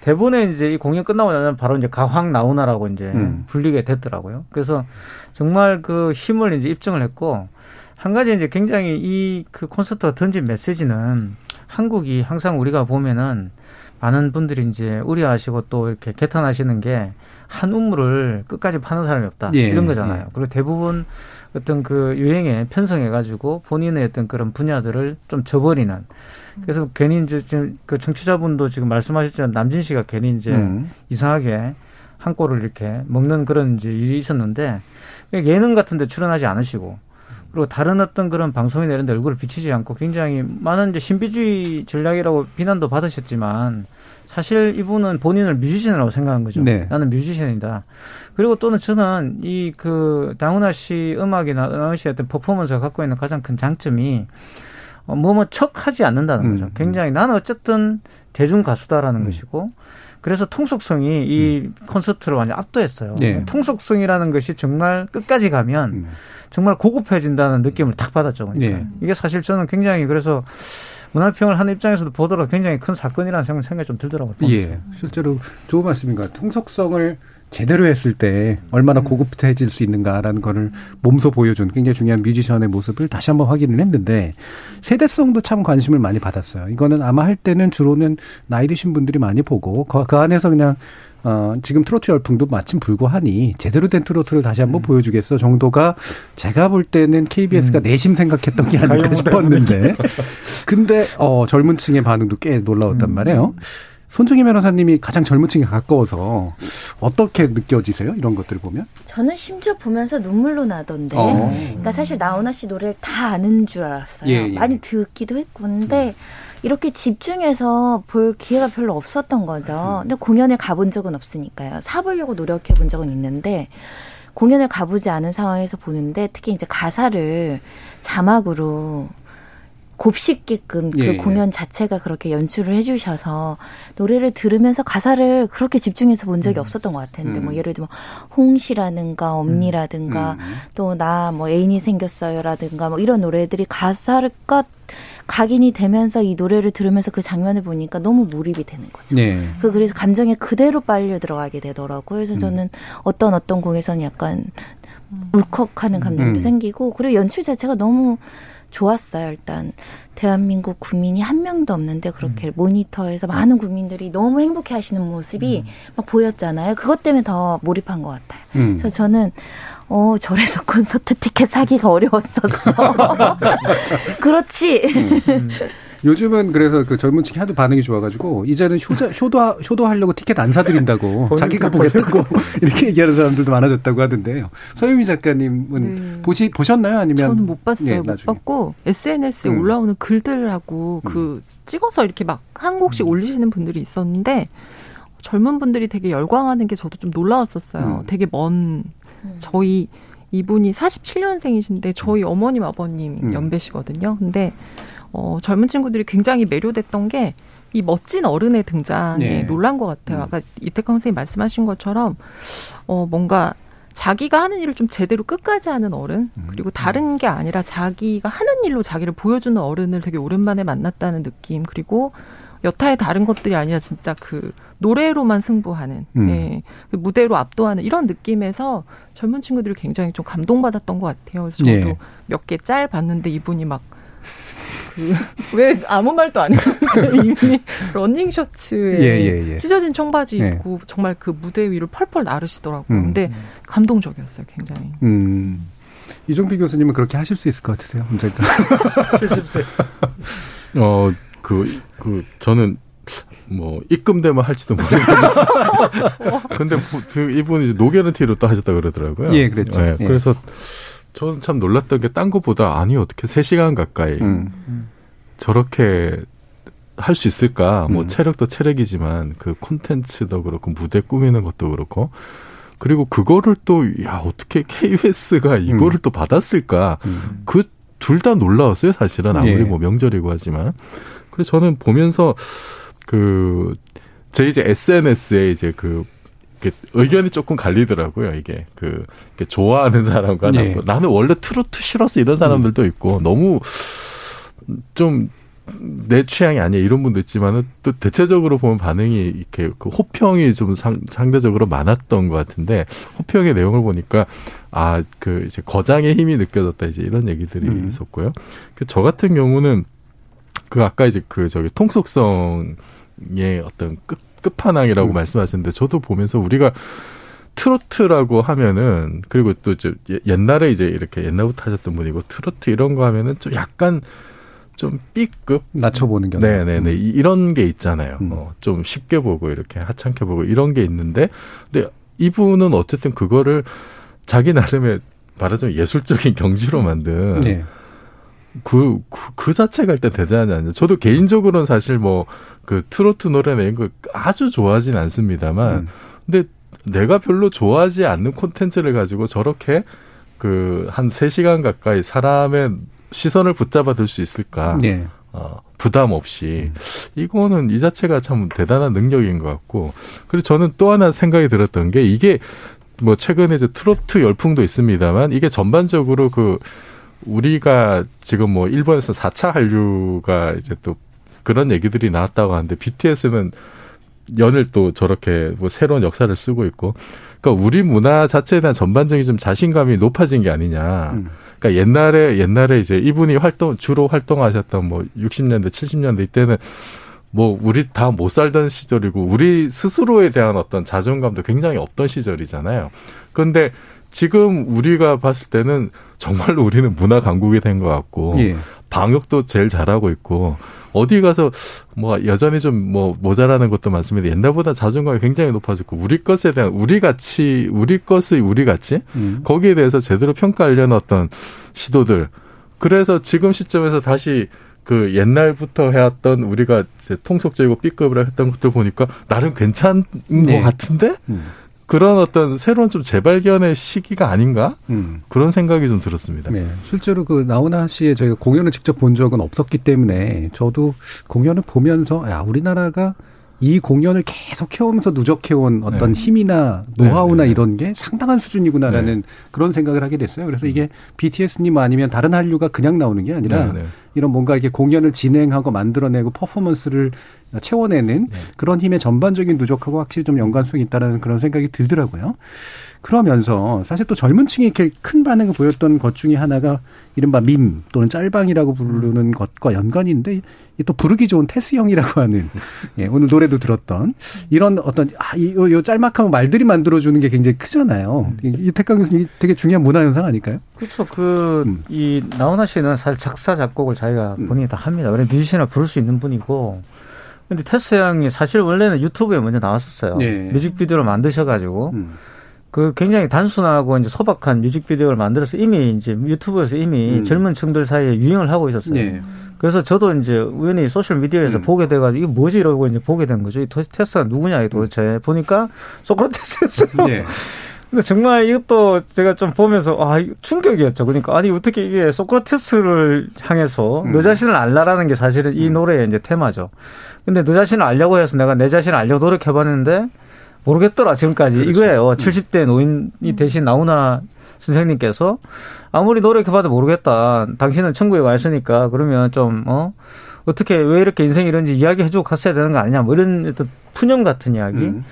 대본에 이제 이 공연 끝나고 나면 바로 이제 가황 나오나라고 이제 음. 불리게 됐더라고요. 그래서 정말 그 힘을 이제 입증을 했고 한 가지 이제 굉장히 이 그 콘서트가 던진 메시지는 한국이 항상 우리가 보면은 많은 분들이 이제 우려하시고 또 이렇게 개탄하시는 게 한 우물을 끝까지 파는 사람이 없다 예, 이런 거잖아요. 예. 그리고 대부분 어떤 그 유행에 편성해 가지고 본인의 어떤 그런 분야들을 좀 저버리는. 그래서 괜히 이제 지금 그 정치자분도 지금 말씀하셨지만 남진 씨가 괜히 이제 음. 이상하게 한 꼴을 이렇게 먹는 그런 이제 일이 있었는데 예능 같은 데 출연하지 않으시고 그리고 다른 어떤 그런 방송에 내는데 얼굴을 비치지 않고 굉장히 많은 이제 신비주의 전략이라고 비난도 받으셨지만 사실 이분은 본인을 뮤지션이라고 생각한 거죠. 네. 나는 뮤지션이다. 그리고 또는 저는 이 그 다훈아 씨 음악이나 다훈아 씨의 어떤 퍼포먼스가 갖고 있는 가장 큰 장점이 어, 뭐뭐 척 하지 않는다는 거죠. 음, 음. 굉장히 나는 어쨌든 대중 가수다라는 음. 것이고 그래서 통속성이 이 음. 콘서트를 완전 압도했어요. 네. 통속성이라는 것이 정말 끝까지 가면 음. 정말 고급해진다는 느낌을 딱 받았죠. 그러니까 네. 이게 사실 저는 굉장히 그래서 문화평을 하는 입장에서도 보더라도 굉장히 큰 사건이라는 생각- 생각이 좀 들더라고요. 예, 실제로 좋은 말씀인가. 통속성을 제대로 했을 때 얼마나 고급해질 수 있는가라는 거를 몸소 보여준 굉장히 중요한 뮤지션의 모습을 다시 한번 확인을 했는데 세대성도 참 관심을 많이 받았어요. 이거는 아마 할 때는 주로는 나이 드신 분들이 많이 보고 그, 그 안에서 그냥 어, 지금 트로트 열풍도 마침 불고하니 제대로 된 트로트를 다시 한번 보여주겠어 정도가 제가 볼 때는 KBS가 내심 생각했던 게 아닐까 가요. 싶었는데. 근데 어, 젊은 층의 반응도 꽤 놀라웠단 말이에요. 손정희 변호사님이 가장 젊은 층에 가까워서 어떻게 느껴지세요? 이런 것들을 보면? 저는 심지어 보면서 눈물로 나던데. 어. 그러니까 사실 나훈아 씨 노래를 다 아는 줄 알았어요. 예, 예. 많이 듣기도 했고. 근데 이렇게 집중해서 볼 기회가 별로 없었던 거죠. 근데 공연을 가본 적은 없으니까요. 사보려고 노력해 본 적은 있는데 공연을 가보지 않은 상황에서 보는데 특히 이제 가사를 자막으로 곱씹게끔 그 예, 예. 공연 자체가 그렇게 연출을 해주셔서 노래를 들으면서 가사를 그렇게 집중해서 본 적이 없었던 것 같았는데 뭐 음. 예를 들면 홍시라든가 엄니라든가 또나 뭐 애인이 생겼어요라든가 뭐 이런 노래들이 가사가 각인이 되면서 이 노래를 들으면서 그 장면을 보니까 너무 몰입이 되는 거죠. 네. 그 그래서 감정에 그대로 빨려 들어가게 되더라고요. 그래서 저는 어떤 어떤 곡에서는 약간 울컥하는 감정도 음. 생기고 그리고 연출 자체가 너무 좋았어요. 일단 대한민국 국민이 한 명도 없는데 그렇게 모니터에서 많은 국민들이 너무 행복해 하시는 모습이 막 보였잖아요. 그것 때문에 더 몰입한 것 같아요. 음. 그래서 저는 어 저래서 콘서트 티켓 사기가 어려웠었어. 그렇지. 요즘은 그래서 그 젊은 층이 하도 반응이 좋아가지고 이제는 효자, 효도 효도하려고 티켓 안 사드린다고 자기가 보겠다고 이렇게 얘기하는 사람들도 많아졌다고 하던데요. 서유미 작가님은 보시 보셨나요? 아니면 저는 못 봤어요. 예, 못 나중에. 봤고 SNS에 음. 올라오는 글들하고 그 찍어서 이렇게 막 한 곡씩 올리시는 분들이 있었는데 젊은 분들이 되게 열광하는 게 저도 좀 놀라웠었어요. 음. 되게 먼 저희 이분이 47년생이신데 저희 어머님 아버님 음. 연배시거든요. 근데 어, 젊은 친구들이 굉장히 매료됐던 게 이 멋진 어른의 등장에 네. 놀란 것 같아요. 아까 이태강 선생님 말씀하신 것처럼 어, 뭔가 자기가 하는 일을 좀 제대로 끝까지 하는 어른 그리고 다른 게 아니라 자기가 하는 일로 자기를 보여주는 어른을 되게 오랜만에 만났다는 느낌 그리고 여타의 다른 것들이 아니라 진짜 그 노래로만 승부하는 음. 예, 그 무대로 압도하는 이런 느낌에서 젊은 친구들이 굉장히 좀 감동받았던 것 같아요. 그래서 저도 예. 몇개 짤 봤는데 이분이 막 그 왜 아무 말도 안 했는데 이분이 러닝 셔츠에 예, 예, 예. 찢어진 청바지 예. 입고 정말 그 무대 위를 펄펄 나르시더라고요. 음. 근데 감동적이었어요, 굉장히. 음. 이종필 교수님은 그렇게 하실 수 있을 것 같으세요? 혼자 일단. 70세. 어, 그, 그, 저는, 뭐, 입금되면 할지도 모르겠는데. 근데 뭐, 그 이분이 노개런티로 또 하셨다 그러더라고요. 예, 그랬죠. 예, 예. 그래서 저는 참 놀랐던 게 딴 거보다 아니, 어떻게 3시간 가까이 음. 저렇게 할 수 있을까? 뭐, 음. 체력도 체력이지만 그 콘텐츠도 그렇고 무대 꾸미는 것도 그렇고 그리고 그거를 또, 야, 어떻게 KBS가 이거를 또 받았을까? 그 둘 다 놀라웠어요, 사실은. 아무리 예. 뭐 명절이고 하지만. 그래서 저는 보면서 그, 제 이제 SNS에 이제 그, 의견이 조금 갈리더라고요, 이게. 그, 이렇게 좋아하는 사람과 예. 나는, 나는 원래 트로트 싫었어 이런 사람들도 있고, 너무 좀, 내 취향이 아니야 이런 분도 있지만은 또 대체적으로 보면 반응이 이렇게 그 호평이 좀 상, 상대적으로 많았던 것 같은데 호평의 내용을 보니까 아 그 이제 거장의 힘이 느껴졌다 이제 이런 얘기들이 음. 있었고요. 그저 같은 경우는 그 아까 이제 그 저기 통속성 의 어떤 끝 끝판왕이라고 말씀하셨는데 저도 보면서 우리가 트로트라고 하면은 그리고 또 이제 예- 옛날에 이제 이렇게 옛날부터 하셨던 분이고 트로트 이런 거 하면은 좀 약간 좀 B급 낮춰보는 경우. 네네네 이- 이런 게 있잖아요. 어, 좀 쉽게 보고 이렇게 하찮게 보고 이런 게 있는데 근데 이분은 어쨌든 그거를 자기 나름의 말하자면 예술적인 경지로 만든 네. 그, 그, 그 자체가 일단 대단하지 않냐. 저도 개인적으로는 사실 뭐, 그 트로트 노래나 이런 거 아주 좋아하진 않습니다만, 근데 내가 별로 좋아하지 않는 콘텐츠를 가지고 저렇게 그, 한 3시간 가까이 사람의 시선을 붙잡아 둘수 있을까. 네. 어, 부담 없이. 이거는 이 자체가 참 대단한 능력인 것 같고. 그리고 저는 또 하나 생각이 들었던 게 이게 뭐 최근에 이제 트로트 열풍도 있습니다만 이게 전반적으로 그 우리가 지금 뭐 일본에서 4차 한류가 이제 또 그런 얘기들이 나왔다고 하는데 BTS는 연을 또 저렇게 뭐 새로운 역사를 쓰고 있고 그러니까 우리 문화 자체에 대한 전반적인 좀 자신감이 높아진 게 아니냐. 음. 그러니까 옛날에 옛날에 이제 이분이 활동 주로 활동하셨던 뭐 60년대 70년대 이때는 뭐 우리 다 못 살던 시절이고 우리 스스로에 대한 어떤 자존감도 굉장히 없던 시절이잖아요. 그런데 지금 우리가 봤을 때는 정말로 우리는 문화 강국이 된 것 같고 예. 방역도 제일 잘하고 있고 어디 가서 뭐 여전히 좀 뭐 모자라는 것도 많습니다. 옛날보다 자존감이 굉장히 높아졌고 우리 것에 대한 우리 가치, 우리 것의 우리 가치 음. 거기에 대해서 제대로 평가하려는 어떤 시도들. 그래서 지금 시점에서 다시 그 옛날부터 해왔던 우리가 통속적이고 B급을 했던 것들 보니까 나름 괜찮은 네. 것 같은데 음. 그런 어떤 새로운 좀 재발견의 시기가 아닌가 음. 그런 생각이 좀 들었습니다. 네. 실제로 그 나훈아 씨의 저희가 공연을 직접 본 적은 없었기 때문에 저도 공연을 보면서 야 우리나라가 이 공연을 계속 해오면서 누적해온 어떤 네. 힘이나 네, 노하우나 네, 네. 이런 게 상당한 수준이구나라는 그런 생각을 하게 됐어요. 그래서 이게 BTS님 아니면 다른 한류가 그냥 나오는 게 아니라 네, 네. 이런 뭔가 이렇게 공연을 진행하고 만들어내고 퍼포먼스를 채워내는 그런 힘의 전반적인 누적하고 확실히 좀 연관성이 있다라는 그런 생각이 들더라고요. 그러면서 사실 또 젊은 층이 이렇게 큰 반응을 보였던 것 중에 하나가 이른바 밈 또는 짤방이라고 부르는 것과 연관이 있는데 이또 부르기 좋은 테스형이라고 하는 예, 오늘 노래도 들었던 이런 어떤 아, 이, 요, 요 짤막한 말들이 만들어주는 게 굉장히 크잖아요. 이, 이 택강 교수님 되게 중요한 문화 현상 아닐까요? 그렇죠. 그, 이, 나훈아 씨는 사실 작사, 작곡을 자기가 본인이 다 합니다. 그래, 뮤지션을 부를 수 있는 분이고. 근데 테스 형이 사실 원래는 유튜브에 먼저 나왔었어요. 네. 뮤직비디오를 만드셔가지고. 음. 그 굉장히 단순하고 이제 소박한 뮤직비디오를 만들어서 이미 이제 유튜브에서 이미 음. 젊은 층들 사이에 유행을 하고 있었어요. 네. 그래서 저도 이제 우연히 소셜 미디어에서 음. 보게 돼가지고 이게 뭐지 이러고 이제 보게 된 거죠. 이 테- 테스가 누구냐 이 도대체 보니까 소크라테스였어요. 예. 근데 정말 이것도 제가 좀 보면서 아 충격이었죠. 그러니까 아니 어떻게 이게 소크라테스를 향해서 음. 너 자신을 알라라는 게 사실은 이 노래의 이제 테마죠. 근데 너 자신을 알려고 해서 내가 내 자신을 알려고 노력해봤는데 모르겠더라 지금까지 그렇죠. 이거예요. 음. 70대 노인이 대신 나훈아 선생님께서 아무리 노력해봐도 모르겠다. 당신은 천국에 와 있으니까 그러면 좀 어. 어떻게 왜 이렇게 인생이 이런지 이야기해주고 갔어야 되는 거 아니냐 뭐 이런 어떤 푸념 같은 이야기 음.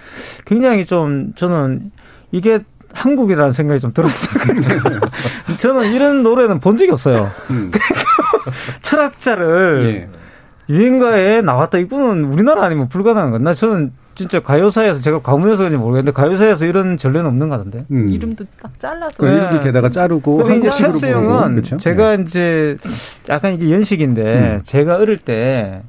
굉장히 좀 저는 이게 한국이라는 생각이 좀 들었어요. 저는 이런 노래는 본 적이 없어요. 음. 철학자를 예. 유행가에 나왔다. 이거는 우리나라 아니면 불가능한 건. 나 저는 진짜 가요사에서 제가 가문에서 그런지 모르겠는데 가요사에서 이런 전례는 없는 것 같은데. 음. 이름도 딱 잘라서. 그 이름도 게다가 자르고 한국식으로 부르고 형은 그렇죠? 제가 이제 약간 이게 연식인데 음. 제가 어릴 때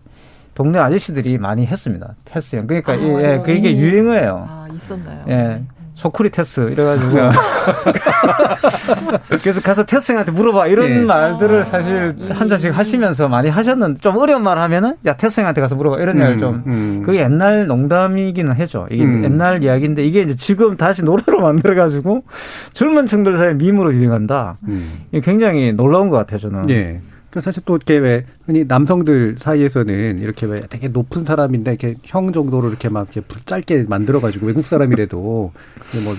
동네 아저씨들이 많이 했습니다. 테스 형. 그러니까 아, 예, 맞아요. 그게 유행어예요. 아, 있었나요? 예. 소쿠리테스 이래가지고 아. 그래서 가서 테스 형한테 물어봐 이런 예. 말들을 사실 한 잔씩 하시면서 많이 하셨는데 좀 어려운 말 하면은 야 테스 형한테 가서 물어봐 이런 이야기를 좀 음. 그게 옛날 농담이기는 해죠 이게 음. 옛날 이야기인데 이게 이제 지금 다시 노래로 만들어가지고 젊은 층들 사이 에 밈으로 유행한다 음. 이게 굉장히 놀라운 것 같아요 저는 예. 그 사실 또 이렇게 왜 흔히 남성들 사이에서는 이렇게 왜 되게 높은 사람인데 이렇게 형 정도로 이렇게 막 이렇게 짧게 만들어가지고 외국 사람이라도 뭐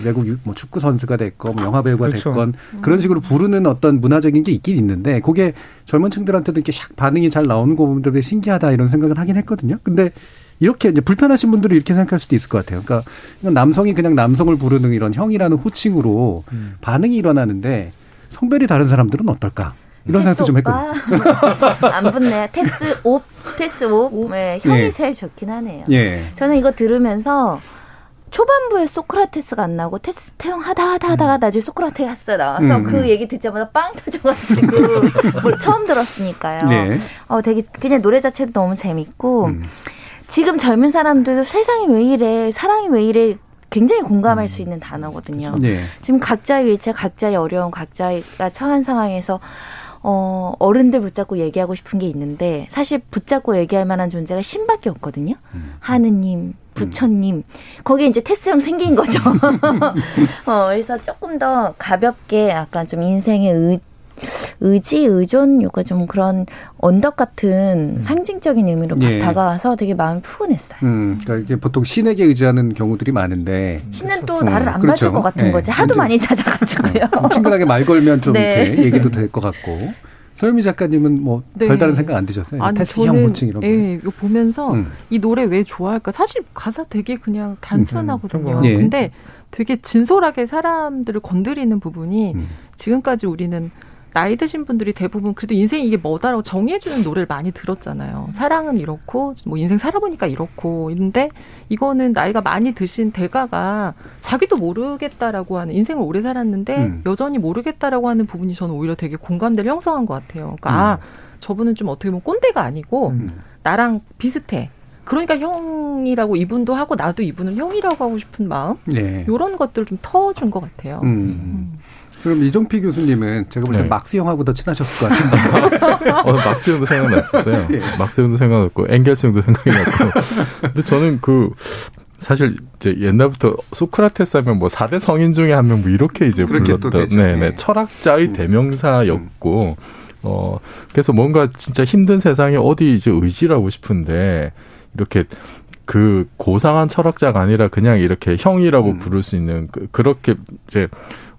외국 유- 뭐 축구 선수가 됐건 뭐 영화 배우가 그렇죠. 됐건 그런 식으로 부르는 어떤 문화적인 게 있긴 있는데 그게 젊은 층들한테도 이렇게 샥 반응이 잘 나오는 거 보면 되게 신기하다 이런 생각을 하긴 했거든요. 근데 이렇게 이제 불편하신 분들은 이렇게 생각할 수도 있을 것 같아요. 그러니까 남성이 그냥 남성을 부르는 이런 형이라는 호칭으로 음. 반응이 일어나는데 성별이 다른 사람들은 어떨까? 이런 생각도 좀 했거든요. 안 붙네요. 테스 옵, 테스 옵. 네, 형이 예. 제일 좋긴 하네요. 예. 저는 이거 들으면서 초반부에 소크라테스가 안 나오고 테스 태형 하다 하다 하다가 나중에 소크라테스 나와서 음, 그 음. 얘기 듣자마자 빵 터져가지고 뭘 처음 들었으니까요. 네. 어 되게 그냥 노래 자체도 너무 재밌고 음. 지금 젊은 사람들도 세상이 왜 이래 사랑이 왜 이래 굉장히 공감할 수 있는 단어거든요. 네. 지금 각자의 위치에 각자의 어려움, 각자가 처한 상황에서 어, 어른들 붙잡고 얘기하고 싶은 게 있는데 사실 붙잡고 얘기할 만한 존재가 신밖에 없거든요. 하느님, 부처님. 거기에 이제 테스형 생긴 거죠. 어, 그래서 조금 더 가볍게 약간 좀 인생의 의, 의지, 의존, 요가 좀 그런 언덕 같은 상징적인 의미로 예. 다가와서 되게 마음이 푸근했어요. 음, 그러니까 이게 보통 신에게 의지하는 경우들이 많은데 신은 또 음, 나를 안 그렇죠. 봐줄 것 같은 예. 거지. 하도 많이 찾아가지고요. 친근하게 말 걸면 좀 네. 이렇게 얘기도 될 것 같고. 서유미 작가님은 뭐 네. 별다른 생각 안 드셨어요? 아니, 테스 저는, 형무증 이런 거. 예, 이거 보면서 음. 이 노래 왜 좋아할까? 사실 가사 되게 그냥 단순하거든요. 음, 예. 근데 되게 진솔하게 사람들을 건드리는 부분이 음. 지금까지 우리는 나이 드신 분들이 대부분 그래도 인생이 이게 뭐다라고 정해주는 노래를 많이 들었잖아요. 사랑은 이렇고, 뭐 인생 살아보니까 이렇고. 근데 이거는 나이가 많이 드신 대가가 자기도 모르겠다라고 하는 인생을 오래 살았는데 음. 여전히 모르겠다라고 하는 부분이 저는 오히려 되게 공감대를 형성한 것 같아요. 그러니까 아, 저분은 좀 어떻게 보면 꼰대가 아니고 나랑 비슷해. 그러니까 형이라고 이분도 하고 나도 이분을 형이라고 하고 싶은 마음 네. 이런 것들을 좀 터준 것 같아요. 음. 그럼 이종필 교수님은 제가 볼때 네. 막스 형하고 더 친하셨을 것 같은데. 어, 막스 형도 생각났었어요. 예. 막스 형도 생각났고, 앵겔스 형도 생각이 났고. 근데 저는 그, 사실 이제 옛날부터 소크라테스 하면 뭐 4대 성인 중에 한 명 뭐 이렇게 이제 불렀던, 되죠. 네네. 예. 철학자의 대명사였고, 어, 그래서 뭔가 진짜 힘든 세상에 어디 이제 의지라고 싶은데, 이렇게 그 고상한 철학자가 아니라 그냥 이렇게 형이라고 음. 부를 수 있는 그, 그렇게 이제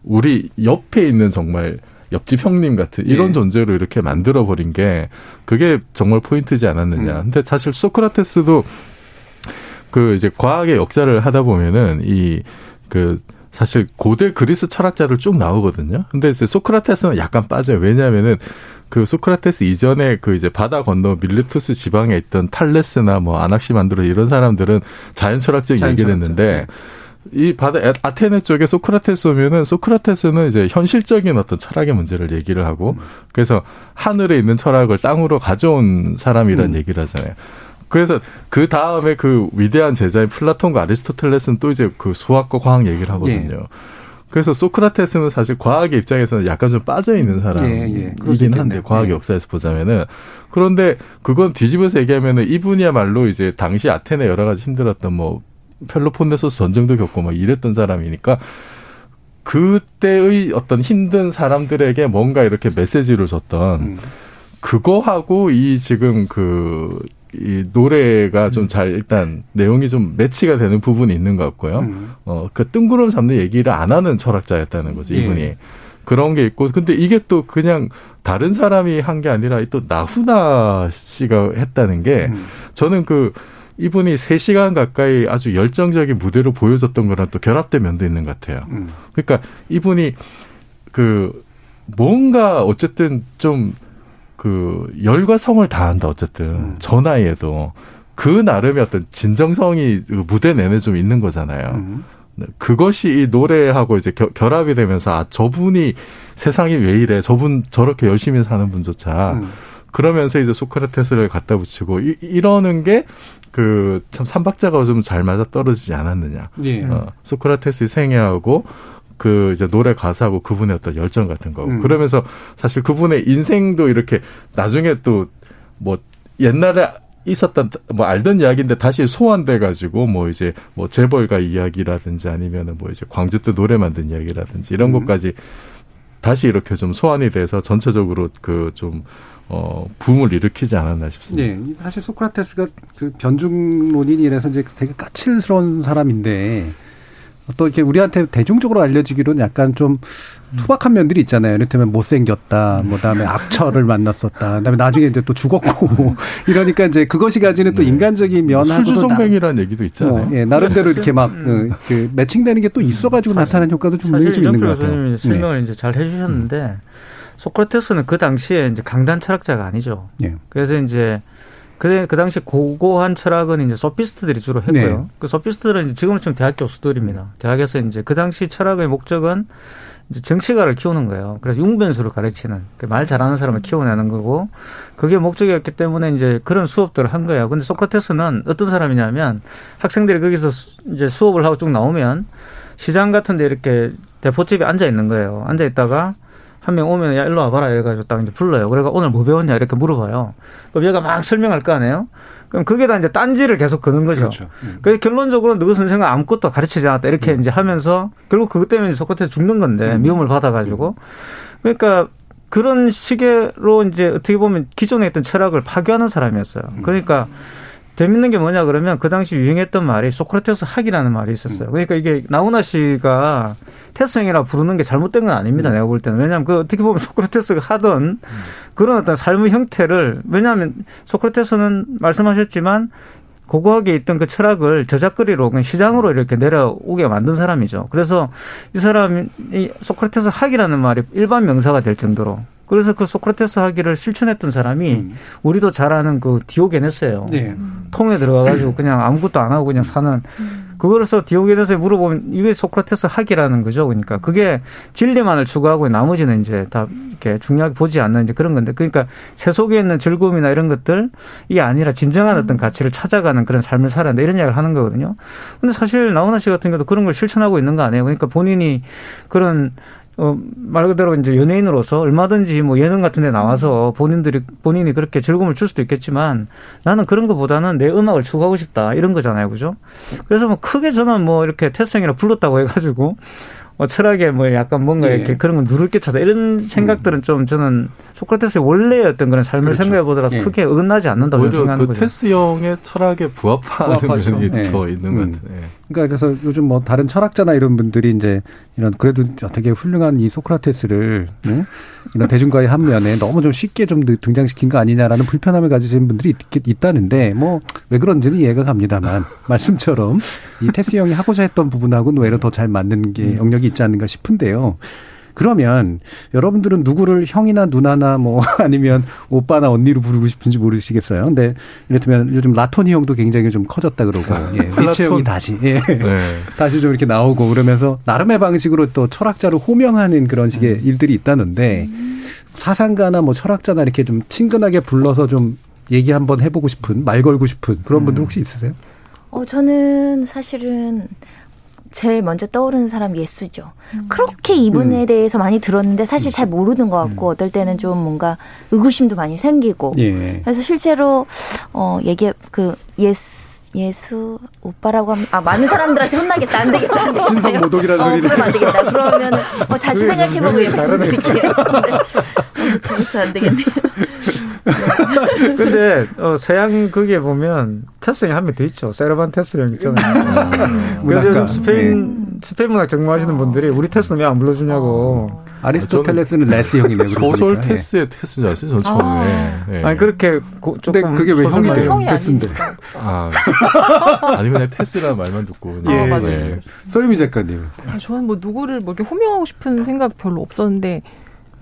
우리 옆에 있는 정말 옆집 형님 같은 이런 예. 존재로 이렇게 만들어 버린 게 그게 정말 포인트지 않았느냐. 음. 근데 사실 소크라테스도 그 이제 과학의 역사를 하다 보면은 이 그 사실 고대 그리스 철학자들 쭉 나오거든요. 근데 이제 소크라테스는 약간 빠져요. 왜냐하면은 그 소크라테스 이전에 그 이제 바다 건너 밀레투스 지방에 있던 탈레스나 뭐 아낙시만드로 이런 사람들은 자연 철학적 자연 얘기를. 했는데 이 바다 아- 아테네 쪽에 소크라테스 오면은 소크라테스는 이제 현실적인 어떤 철학의 문제를 얘기를 하고 그래서 하늘에 있는 철학을 땅으로 가져온 사람이라는 음. 얘기를 하잖아요. 그래서 그 다음에 그 위대한 제자인 플라톤과 아리스토텔레스는 또 이제 그 수학과 과학 얘기를 하거든요. 예. 그래서 소크라테스는 사실 과학의 입장에서는 약간 좀 빠져 있는 예, 예. 사람이긴 한데. 과학 예. 역사에서 보자면은 그런데 그건 뒤집어서 얘기하면은 이분이야말로 이제 당시 아테네 여러 가지 힘들었던 뭐 펠로폰네소스 전쟁도 겪고 막 이랬던 사람이니까 그때의 어떤 힘든 사람들에게 뭔가 이렇게 메시지를 줬던 음. 그거하고 이 지금 그, 이 노래가 좀 잘 일단 내용이 좀 매치가 되는 부분이 있는 것 같고요. 음. 어, 그 뜬구름 잡는 얘기를 안 하는 철학자였다는 거죠, 예. 이분이. 그런 게 있고, 근데 이게 또 그냥 다른 사람이 한 게 아니라 또 나훈아 씨가 했다는 게 음. 저는 그 이분이 3시간 가까이 아주 열정적인 무대로 보여줬던 거랑 또 결합된 면도 있는 것 같아요. 음. 그러니까 이분이 그 뭔가 어쨌든 좀 그 열과 성을 다한다 어쨌든 저 나이에도 그 나름의 어떤 진정성이 그 무대 내내 좀 있는 거잖아요. 음. 네, 그것이 이 노래하고 이제 겨- 결합이 되면서 아 저분이 세상이 왜 이래 저분 저렇게 열심히 사는 분조차 음. 그러면서 이제 소크라테스를 갖다 붙이고 이, 이러는 게 그 참 삼박자가 좀 잘 맞아 떨어지지 않았느냐. 예. 어, 소크라테스의 생애하고 그 이제 노래 가사하고 그분의 어떤 열정 같은 거고 음. 그러면서 사실 그분의 인생도 이렇게 나중에 또 뭐 옛날에 있었던 뭐 알던 이야기인데 다시 소환돼 가지고 뭐 이제 뭐 재벌가 이야기라든지 아니면은 뭐 이제 광주 때 노래 만든 이야기라든지 이런 음. 것까지 다시 이렇게 좀 소환이 돼서 전체적으로 그좀 어, 붐을 일으키지 않았나 싶습니다. 네, 사실 소크라테스가 그 변중론인이라서 이제 되게 까칠스러운 사람인데 또 이렇게 우리한테 대중적으로 알려지기로는 약간 좀 투박한 면들이 있잖아요. 이를테면 못생겼다, 뭐 다음에 악처를 만났었다, 그다음에 나중에 이제 또 죽었고 이러니까 이제 그것이 가지는 또 인간적인 면하고도 술주정뱅이라는 얘기도 있잖아요. 어, 예, 나름대로 이렇게 막 그, 그 매칭되는 게 또 있어가지고 나타나는 효과도 좀 분명히 사실 좀 있는 이정표 것 같아요. 교수님이 네. 설명을 이제 잘 해주셨는데 소크라테스는 그 당시에 이제 강단 철학자가 아니죠. 예. 그래서 이제 그, 그 당시 고고한 철학은 이제 소피스트들이 주로 했고요. 네. 그 소피스트들은 이제 지금은 지금 대학 교수들입니다. 대학에서 이제 그 당시 철학의 목적은 이제 정치가를 키우는 거예요. 그래서 융변수를 가르치는 그말 잘하는 사람을 키워내는 거고 그게 목적이었기 때문에 이제 그런 수업들을 한 거예요. 근데 소크라테스는 어떤 사람이냐면 학생들이 거기서 수- 이제 수업을 하고 쭉 나오면 시장 같은 데 이렇게 대포집에 앉아 있는 거예요. 앉아 있다가 한 명 오면 야 일로 와봐라 이래가지고 딱 이제 불러요. 그래가 오늘 뭐 배웠냐 이렇게 물어봐요. 그럼 얘가 막 설명할 거 아니에요. 그럼 그게 다 이제 딴지를 계속 거는 거죠. 그렇죠. 그래서 결론적으로 너희 선생은 아무것도 가르치지 않았다 이렇게 이제 하면서 결국 그것 때문에 소크라테스 죽는 건데 미움을 받아가지고 그러니까 그런 식으로 이제 어떻게 보면 기존에 있던 철학을 파괴하는 사람이었어요. 그러니까 재밌는 게 뭐냐 그러면 그 당시 유행했던 말이 소크라테스 학이라는 말이 있었어요. 그러니까 이게 나훈아 씨가 테스형이라 부르는 게 잘못된 건 아닙니다. 내가 볼 때는. 왜냐하면 그 어떻게 보면 소크라테스가 하던 그런 어떤 삶의 형태를 왜냐하면 소크라테스는 말씀하셨지만 고고하게 있던 그 철학을 저작거리로 그냥 시장으로 이렇게 내려오게 만든 사람이죠. 그래서 이 사람이 소크라테스 학이라는 말이 일반 명사가 될 정도로 그래서 그 소크라테스 학위를 실천했던 사람이 음. 우리도 잘 아는 그 디오게네스예요. 네. 통에 들어가가지고 그냥 아무것도 안 하고 그냥 사는 그거로서 디오게네스에 물어보면 이게 소크라테스 학이라는 거죠. 그러니까 그게 진리만을 추구하고 나머지는 이제 다 이렇게 중요하게 보지 않는 이제 그런 건데 그러니까 새 속에 있는 즐거움이나 이런 것들 이게 아니라 진정한 어떤 가치를 찾아가는 그런 삶을 살아야 이런 이야기를 하는 거거든요. 근데 사실 나훈아 씨 같은 경우도 그런 걸 실천하고 있는 거 아니에요. 그러니까 본인이 그런 어, 말 그대로 이제 연예인으로서 얼마든지 뭐 예능 같은 데 나와서 본인들이, 본인이 그렇게 즐거움을 줄 수도 있겠지만 나는 그런 것보다는 내 음악을 추구하고 싶다. 이런 거잖아요. 그죠? 그래서 뭐 크게 저는 뭐 이렇게 태생이라 불렀다고 해가지고 뭐 철학에 뭐 약간 뭔가 예. 이렇게 그런 건 누를 게 차다. 이런 생각들은 좀 저는 소크라테스의 원래의 어떤 그런 삶을 그렇죠. 생각해 보더라 도 예. 크게 어긋나지 않는다고 생각하는 그 거죠. 테스 형의 철학에 부합하는 부합하죠. 면이 네. 더 있는 것 음. 같아요. 예. 그러니까 그래서 요즘 뭐 다른 철학자나 이런 분들이 이제 이런 그래도 되게 훌륭한 이 소크라테스를 응? 이런 대중과의 한 면에 너무 좀 쉽게 좀 등장시킨 거 아니냐라는 불편함을 가지신 분들이 있, 있다는데 뭐 왜 그런지는 이해가 갑니다만 말씀처럼 이 테스 형이 하고자 했던 부분하고는 오히려 더잘 맞는 게 영역이 있지 않는가 싶은데요. 그러면 여러분들은 누구를 형이나 누나나 뭐 아니면 오빠나 언니로 부르고 싶은지 모르시겠어요. 근데 이를테면 요즘 라토니 형도 굉장히 좀 커졌다 그러고 예. 리체 형이 다시 예. 네. 다시 좀 이렇게 나오고 그러면서 나름의 방식으로 또 철학자를 호명하는 그런 식의 일들이 있다는데 사상가나 뭐 철학자나 이렇게 좀 친근하게 불러서 좀 얘기 한번 해보고 싶은 말 걸고 싶은 그런 분들 혹시 있으세요? 어, 저는 사실은 제일 먼저 떠오르는 사람 예수죠. 그렇게 이분에 음. 대해서 많이 들었는데 사실 잘 모르는 것 같고 어떨 때는 좀 뭔가 의구심도 많이 생기고. 예. 그래서 실제로 어 얘기 그 예수 예수 오빠라고 하면 아 많은 사람들한테 혼나겠다 안 되겠다 안 되겠다 신성 모독이라는 어, 소리를. 그러면 안 되겠다 그러면 어, 다시 그게 생각해보고 말씀드릴게요 네. 어, 저부터 안 되겠네요 근데 어, 서양 거기에 보면 테스 형이 한 명 더 있죠. 세르반 테스 형 있잖아요. 그래서 문학가. 요즘 스페인 스페인 문학 전공하시는 분들이 우리 테스는 왜 안 불러주냐고. 아 리스토텔레스는 레스 형이네요. 그러고 소설. 테스의 테스인 줄 알았어요. 전 처음에. 예. 아니 그렇게 고, 조금 근데 그게 왜 형이 돼요? 테스인데. 아, 아니 그냥 테스라는 말만 듣고. 예, 맞아요. 네. 서유미 작가님. 아, 저는 뭐 누구를 뭐 이렇게 호명하고 싶은 생각 별로 없었는데,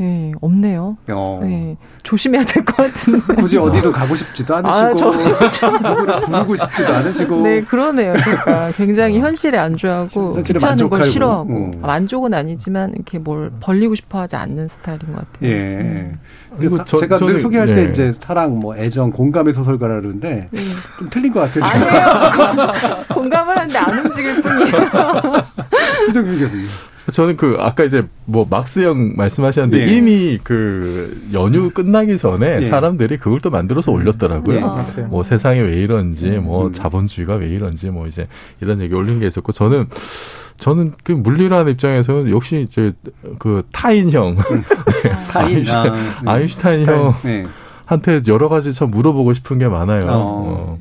예, 없네요. 어. 예, 조심해야 될 것 같은데. 굳이 어디도 가고 싶지도 않으시고 아, 저- 저- 누구를 부르고 싶지도 않으시고 네, 그러네요. 그러니까 굉장히 현실에 안주하고 귀찮은 걸. 싫어하고 음. 아, 만족은 아니지만 이렇게 뭘 벌리고 싶어하지 않는 스타일인 것 같아요. 예. 그리고 그래서 저- 제가 늘 저는- 소개할 예. 때 이제 사랑, 뭐 애정, 공감의 소설가라 그러는데 좀 틀린 것 같아요. 아니에요. 공감을 하는데 안 움직일 뿐이에요. 이정필 교수님. 저는 그 아까 이제 뭐 막스 형 말씀하셨는데 예. 이미 그 연휴 끝나기 전에 예. 사람들이 그걸 또 만들어서 올렸더라고요. 예, 맞아요. 뭐 세상이 왜 이런지, 음. 뭐 자본주의가 왜 이런지, 뭐 이제 이런 얘기 올린 게 있었고 저는 저는 그 물리라는 입장에서는 역시 이제 그 타인 형, 네, 타인. 아인슈타인, 아, 네. 아인슈타인 스타일. 형 네. 한테 여러 가지 참 물어보고 싶은 게 많아요. 어.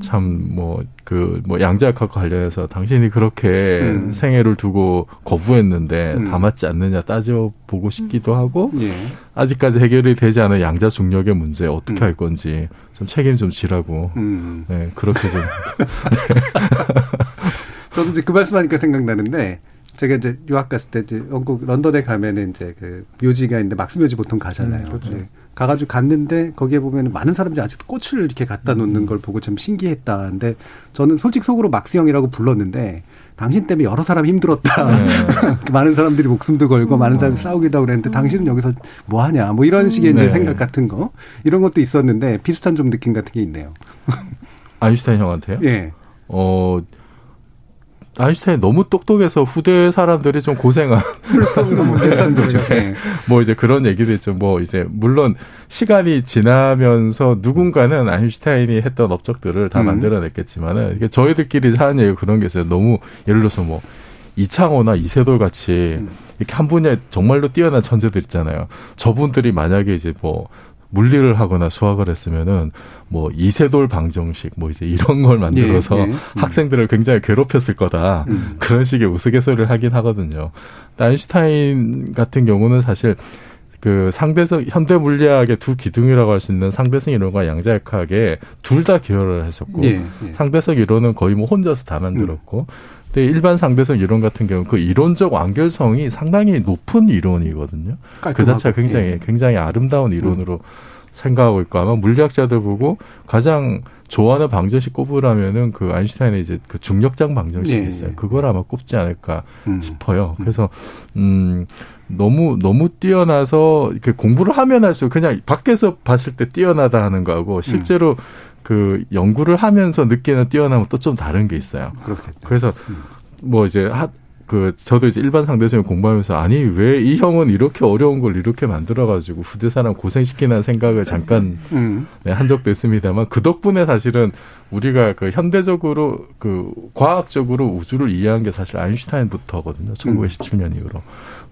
참뭐그 뭐 양자역학과 관련해서 당신이 그렇게 음. 생애를 두고 거부했는데 음. 다 맞지 않느냐 따져 보고 싶기도 하고 예. 아직까지 해결이 되지 않은 양자 중력의 문제 어떻게 음. 할 건지 좀 책임 좀 지라고 음. 네 그렇게 좀 저도 이제 그 말씀하니까 생각나는데 제가 이제 유학 갔을 때 이제 영국 런던에 가면은 이제 그 묘지가 있는데 막스 묘지 보통 가잖아요. 음, 그렇죠. 네. 가가지고 갔는데 거기에 보면 많은 사람들이 아직도 꽃을 이렇게 갖다 놓는 걸 보고 참 신기했다. 근데 저는 솔직 속으로 막스 형이라고 불렀는데 당신 때문에 여러 사람 힘들었다. 많은 사람들이 목숨도 걸고 많은 사람이 싸우기도 하고 그랬는데 당신은 여기서 뭐 하냐. 뭐 이런 식의 이제 네. 생각 같은 거. 이런 것도 있었는데 비슷한 좀 느낌 같은 게 있네요. 아인슈타인 형한테요? 예. 어 아인슈타인 너무 똑똑해서 후대 사람들이 좀 고생한 너무 비슷한 거죠. 네. 뭐 이제 그런 얘기도 있죠. 뭐 이제 물론 시간이 지나면서 누군가는 아인슈타인이 했던 업적들을 다 음. 만들어냈겠지만은 이게 저희들끼리 하는 얘기 그런 게 있어요. 너무 예를 들어서 뭐 이창호나 이세돌 같이 음. 이렇게 한 분야에 정말로 뛰어난 천재들 있잖아요. 저분들이 만약에 이제 뭐 물리를 하거나 수학을 했으면은 뭐 이세돌 방정식 뭐 이제 이런 걸 만들어서 예, 예. 음. 학생들을 굉장히 괴롭혔을 거다 음. 그런 식의 우스갯소리를 하긴 하거든요. 아인슈타인 같은 경우는 사실 그 상대성 현대 물리학의 두 기둥이라고 할 수 있는 상대성 이론과 양자역학에 둘 다 기여를 했었고 예, 예. 상대성 이론은 거의 뭐 혼자서 다 만들었고 근데 일반 상대성 이론 같은 경우 그 이론적 완결성이 상당히 높은 이론이거든요. 그 깔끔하고, 자체가 굉장히 예. 굉장히 아름다운 이론으로 생각하고 있고 아마 물리학자들 보고 가장 좋아하는 방정식 꼽으라면은 그 아인슈타인의 이제 그 중력장 방정식이 예, 있어요. 예. 그걸 아마 꼽지 않을까 음. 싶어요. 그래서 음 너무 너무 뛰어나서 이렇게 공부를 하면 할수록 그냥 밖에서 봤을 때 뛰어나다 하는 거하고 실제로 그 연구를 하면서 느끼는 뛰어남은 또좀 다른 게 있어요. 그렇겠죠. 그래서 뭐 이제 하, 그 저도 이제 일반 상대성을 공부하면서 아니 왜 이 형은 이렇게 어려운 걸 이렇게 만들어 가지고 후대 사람 고생시키는 생각을 잠깐 음. 네, 한 적도 있습니다만 그 덕분에 사실은 우리가 그 현대적으로 그 과학적으로 우주를 이해한 게 사실 아인슈타인부터거든요. 1917년 이후로.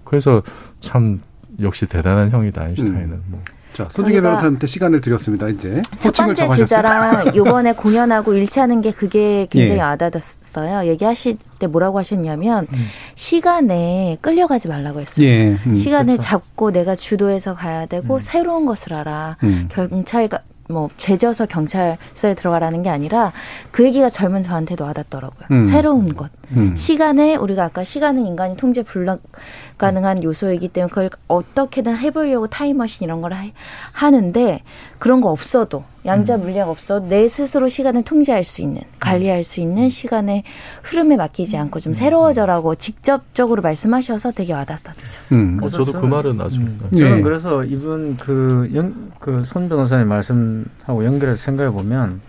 그래서 참 역시 대단한 형이다 아인슈타인은. 뭐. 자, 저희가- 변호사한테 시간을 드렸습니다. 이제 첫 번째. 주자랑 요번에 공연하고 일치하는 게 그게 굉장히 예. 와닿았어요. 얘기하실 때 뭐라고 하셨냐면 시간에 끌려가지 말라고 했어요. 예, 음, 시간을 그렇죠. 잡고 내가 주도해서 가야 되고 새로운 것을 알아. 음. 경찰가 뭐 죄져서 경찰서에 들어가라는 게 아니라 그 얘기가 젊은 저한테도 와닿더라고요. 음. 새로운 것. 음. 시간에 우리가 아까 시간은 인간이 통제 불가능한 요소이기 때문에 그걸 어떻게든 해보려고 타임머신 이런 걸 하, 하는데 그런 거 없어도 양자 물리학 없어도 내 스스로 시간을 통제할 수 있는 관리할 수 있는 시간의 흐름에 맡기지 않고 좀 새로워져라고 직접적으로 말씀하셔서 되게 와닿았죠. 음. 어, 저도 그 말은 아주 저는 예. 그래서 이분 그 영, 그손 변호사님 말씀하고 연결해서 생각해 보면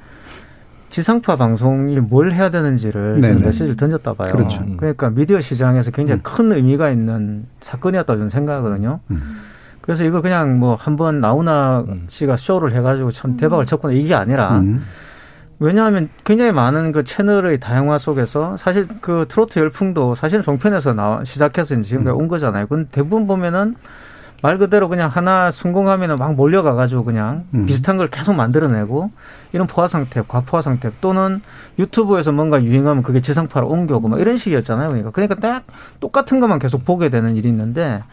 지상파 방송이 뭘 해야 되는지를 네네. 저는 메시지를 던졌다 봐요. 그렇죠. 그러니까 미디어 시장에서 굉장히 큰 의미가 있는 사건이었다 저는 생각하거든요. 음. 그래서 이거 그냥 뭐 한번 나훈아 씨가 쇼를 해가지고 참 대박을 쳤구나 이게 아니라 음. 왜냐하면 굉장히 많은 그 채널의 다양화 속에서 사실 그 트로트 열풍도 사실은 종편에서 나와 시작해서 지금까지 온 거잖아요. 근데 대부분 보면은 말 그대로 그냥 하나 성공하면은 막 몰려가가지고 그냥 음. 비슷한 걸 계속 만들어내고 이런 포화 상태, 과포화 상태 또는 유튜브에서 뭔가 유행하면 그게 지상파로 옮겨오고 막 이런 식이었잖아요. 그러니까 그러니까 딱 똑같은 것만 계속 보게 되는 일이 있는데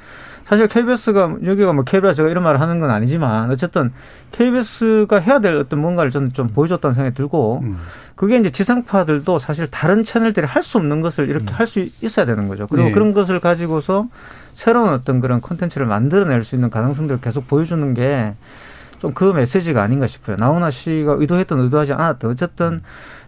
사실 KBS가 여기가 뭐 KBS 제가 이런 말을 하는 건 아니지만 어쨌든 KBS가 해야 될 어떤 뭔가를 저는 좀 보여줬다는 생각이 들고 음. 그게 이제 지상파들도 사실 다른 채널들이 할 수 없는 것을 이렇게 할수 있어야 되는 거죠. 그리고 예. 그런 것을 가지고서 새로운 어떤 그런 콘텐츠를 만들어낼 수 있는 가능성들을 계속 보여주는 게 좀 그 메시지가 아닌가 싶어요. 나훈아 씨가 의도했던 의도하지 않았던 어쨌든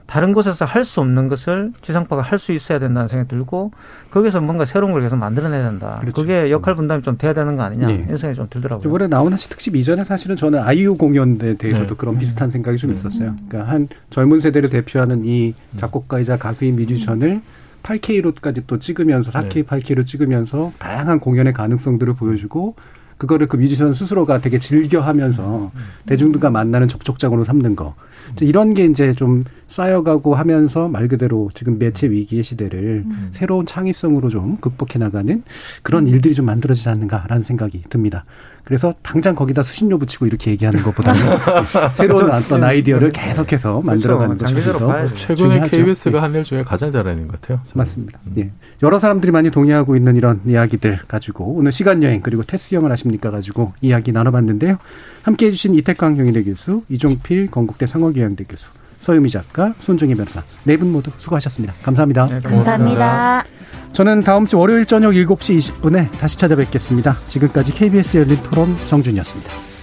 다른 곳에서 할 수 없는 것을 지상파가 할 수 있어야 된다는 생각이 들고 거기서 뭔가 새로운 걸 계속 만들어내야 된다. 그게 역할 분담이 좀 돼야 되는 거 아니냐 예. 이런 생각이 좀 들더라고요. 이번에 나훈아 씨 특집 이전에 사실은 저는 아이유 공연에 대해서도 네. 그런 비슷한 생각이 좀 있었어요. 그러니까 한 젊은 세대를 대표하는 이 작곡가이자 가수인 뮤지션을 8K로까지 또 찍으면서 4K, 8K로 찍으면서 다양한 공연의 가능성들을 보여주고 그거를 그 뮤지션 스스로가 되게 즐겨하면서 대중들과 만나는 접촉장으로 삼는 거 이런 게 이제 좀 쌓여가고 하면서 말 그대로 지금 매체 위기의 시대를 새로운 창의성으로 좀 극복해 나가는 그런 일들이 좀 만들어지지 않는가라는 생각이 듭니다. 그래서 당장 거기다 수신료 붙이고 이렇게 얘기하는 것보다는 새로운 어떤 아이디어를 계속해서 만들어가는 것이 더. 최근에 중요하죠. KBS가 예. 한일 중에 가장 잘하는 것 같아요. 맞습니다. 예. 여러 사람들이 많이 동의하고 있는 이런 이야기들 가지고 오늘 시간 여행 그리고 테스 영을 하십니까 가지고 이야기 나눠봤는데요. 함께해 주신 이태광 경희대 교수, 이종필 건국대 상 호교양대 교수, 서유미 작가, 손정희 변호사 네 분 모두 수고하셨습니다. 감사합니다. 감사합니다. 저는 다음 주 월요일 저녁 7시 20분에 다시 찾아뵙겠습니다. 지금까지 KBS 열린 토론 정준이었습니다.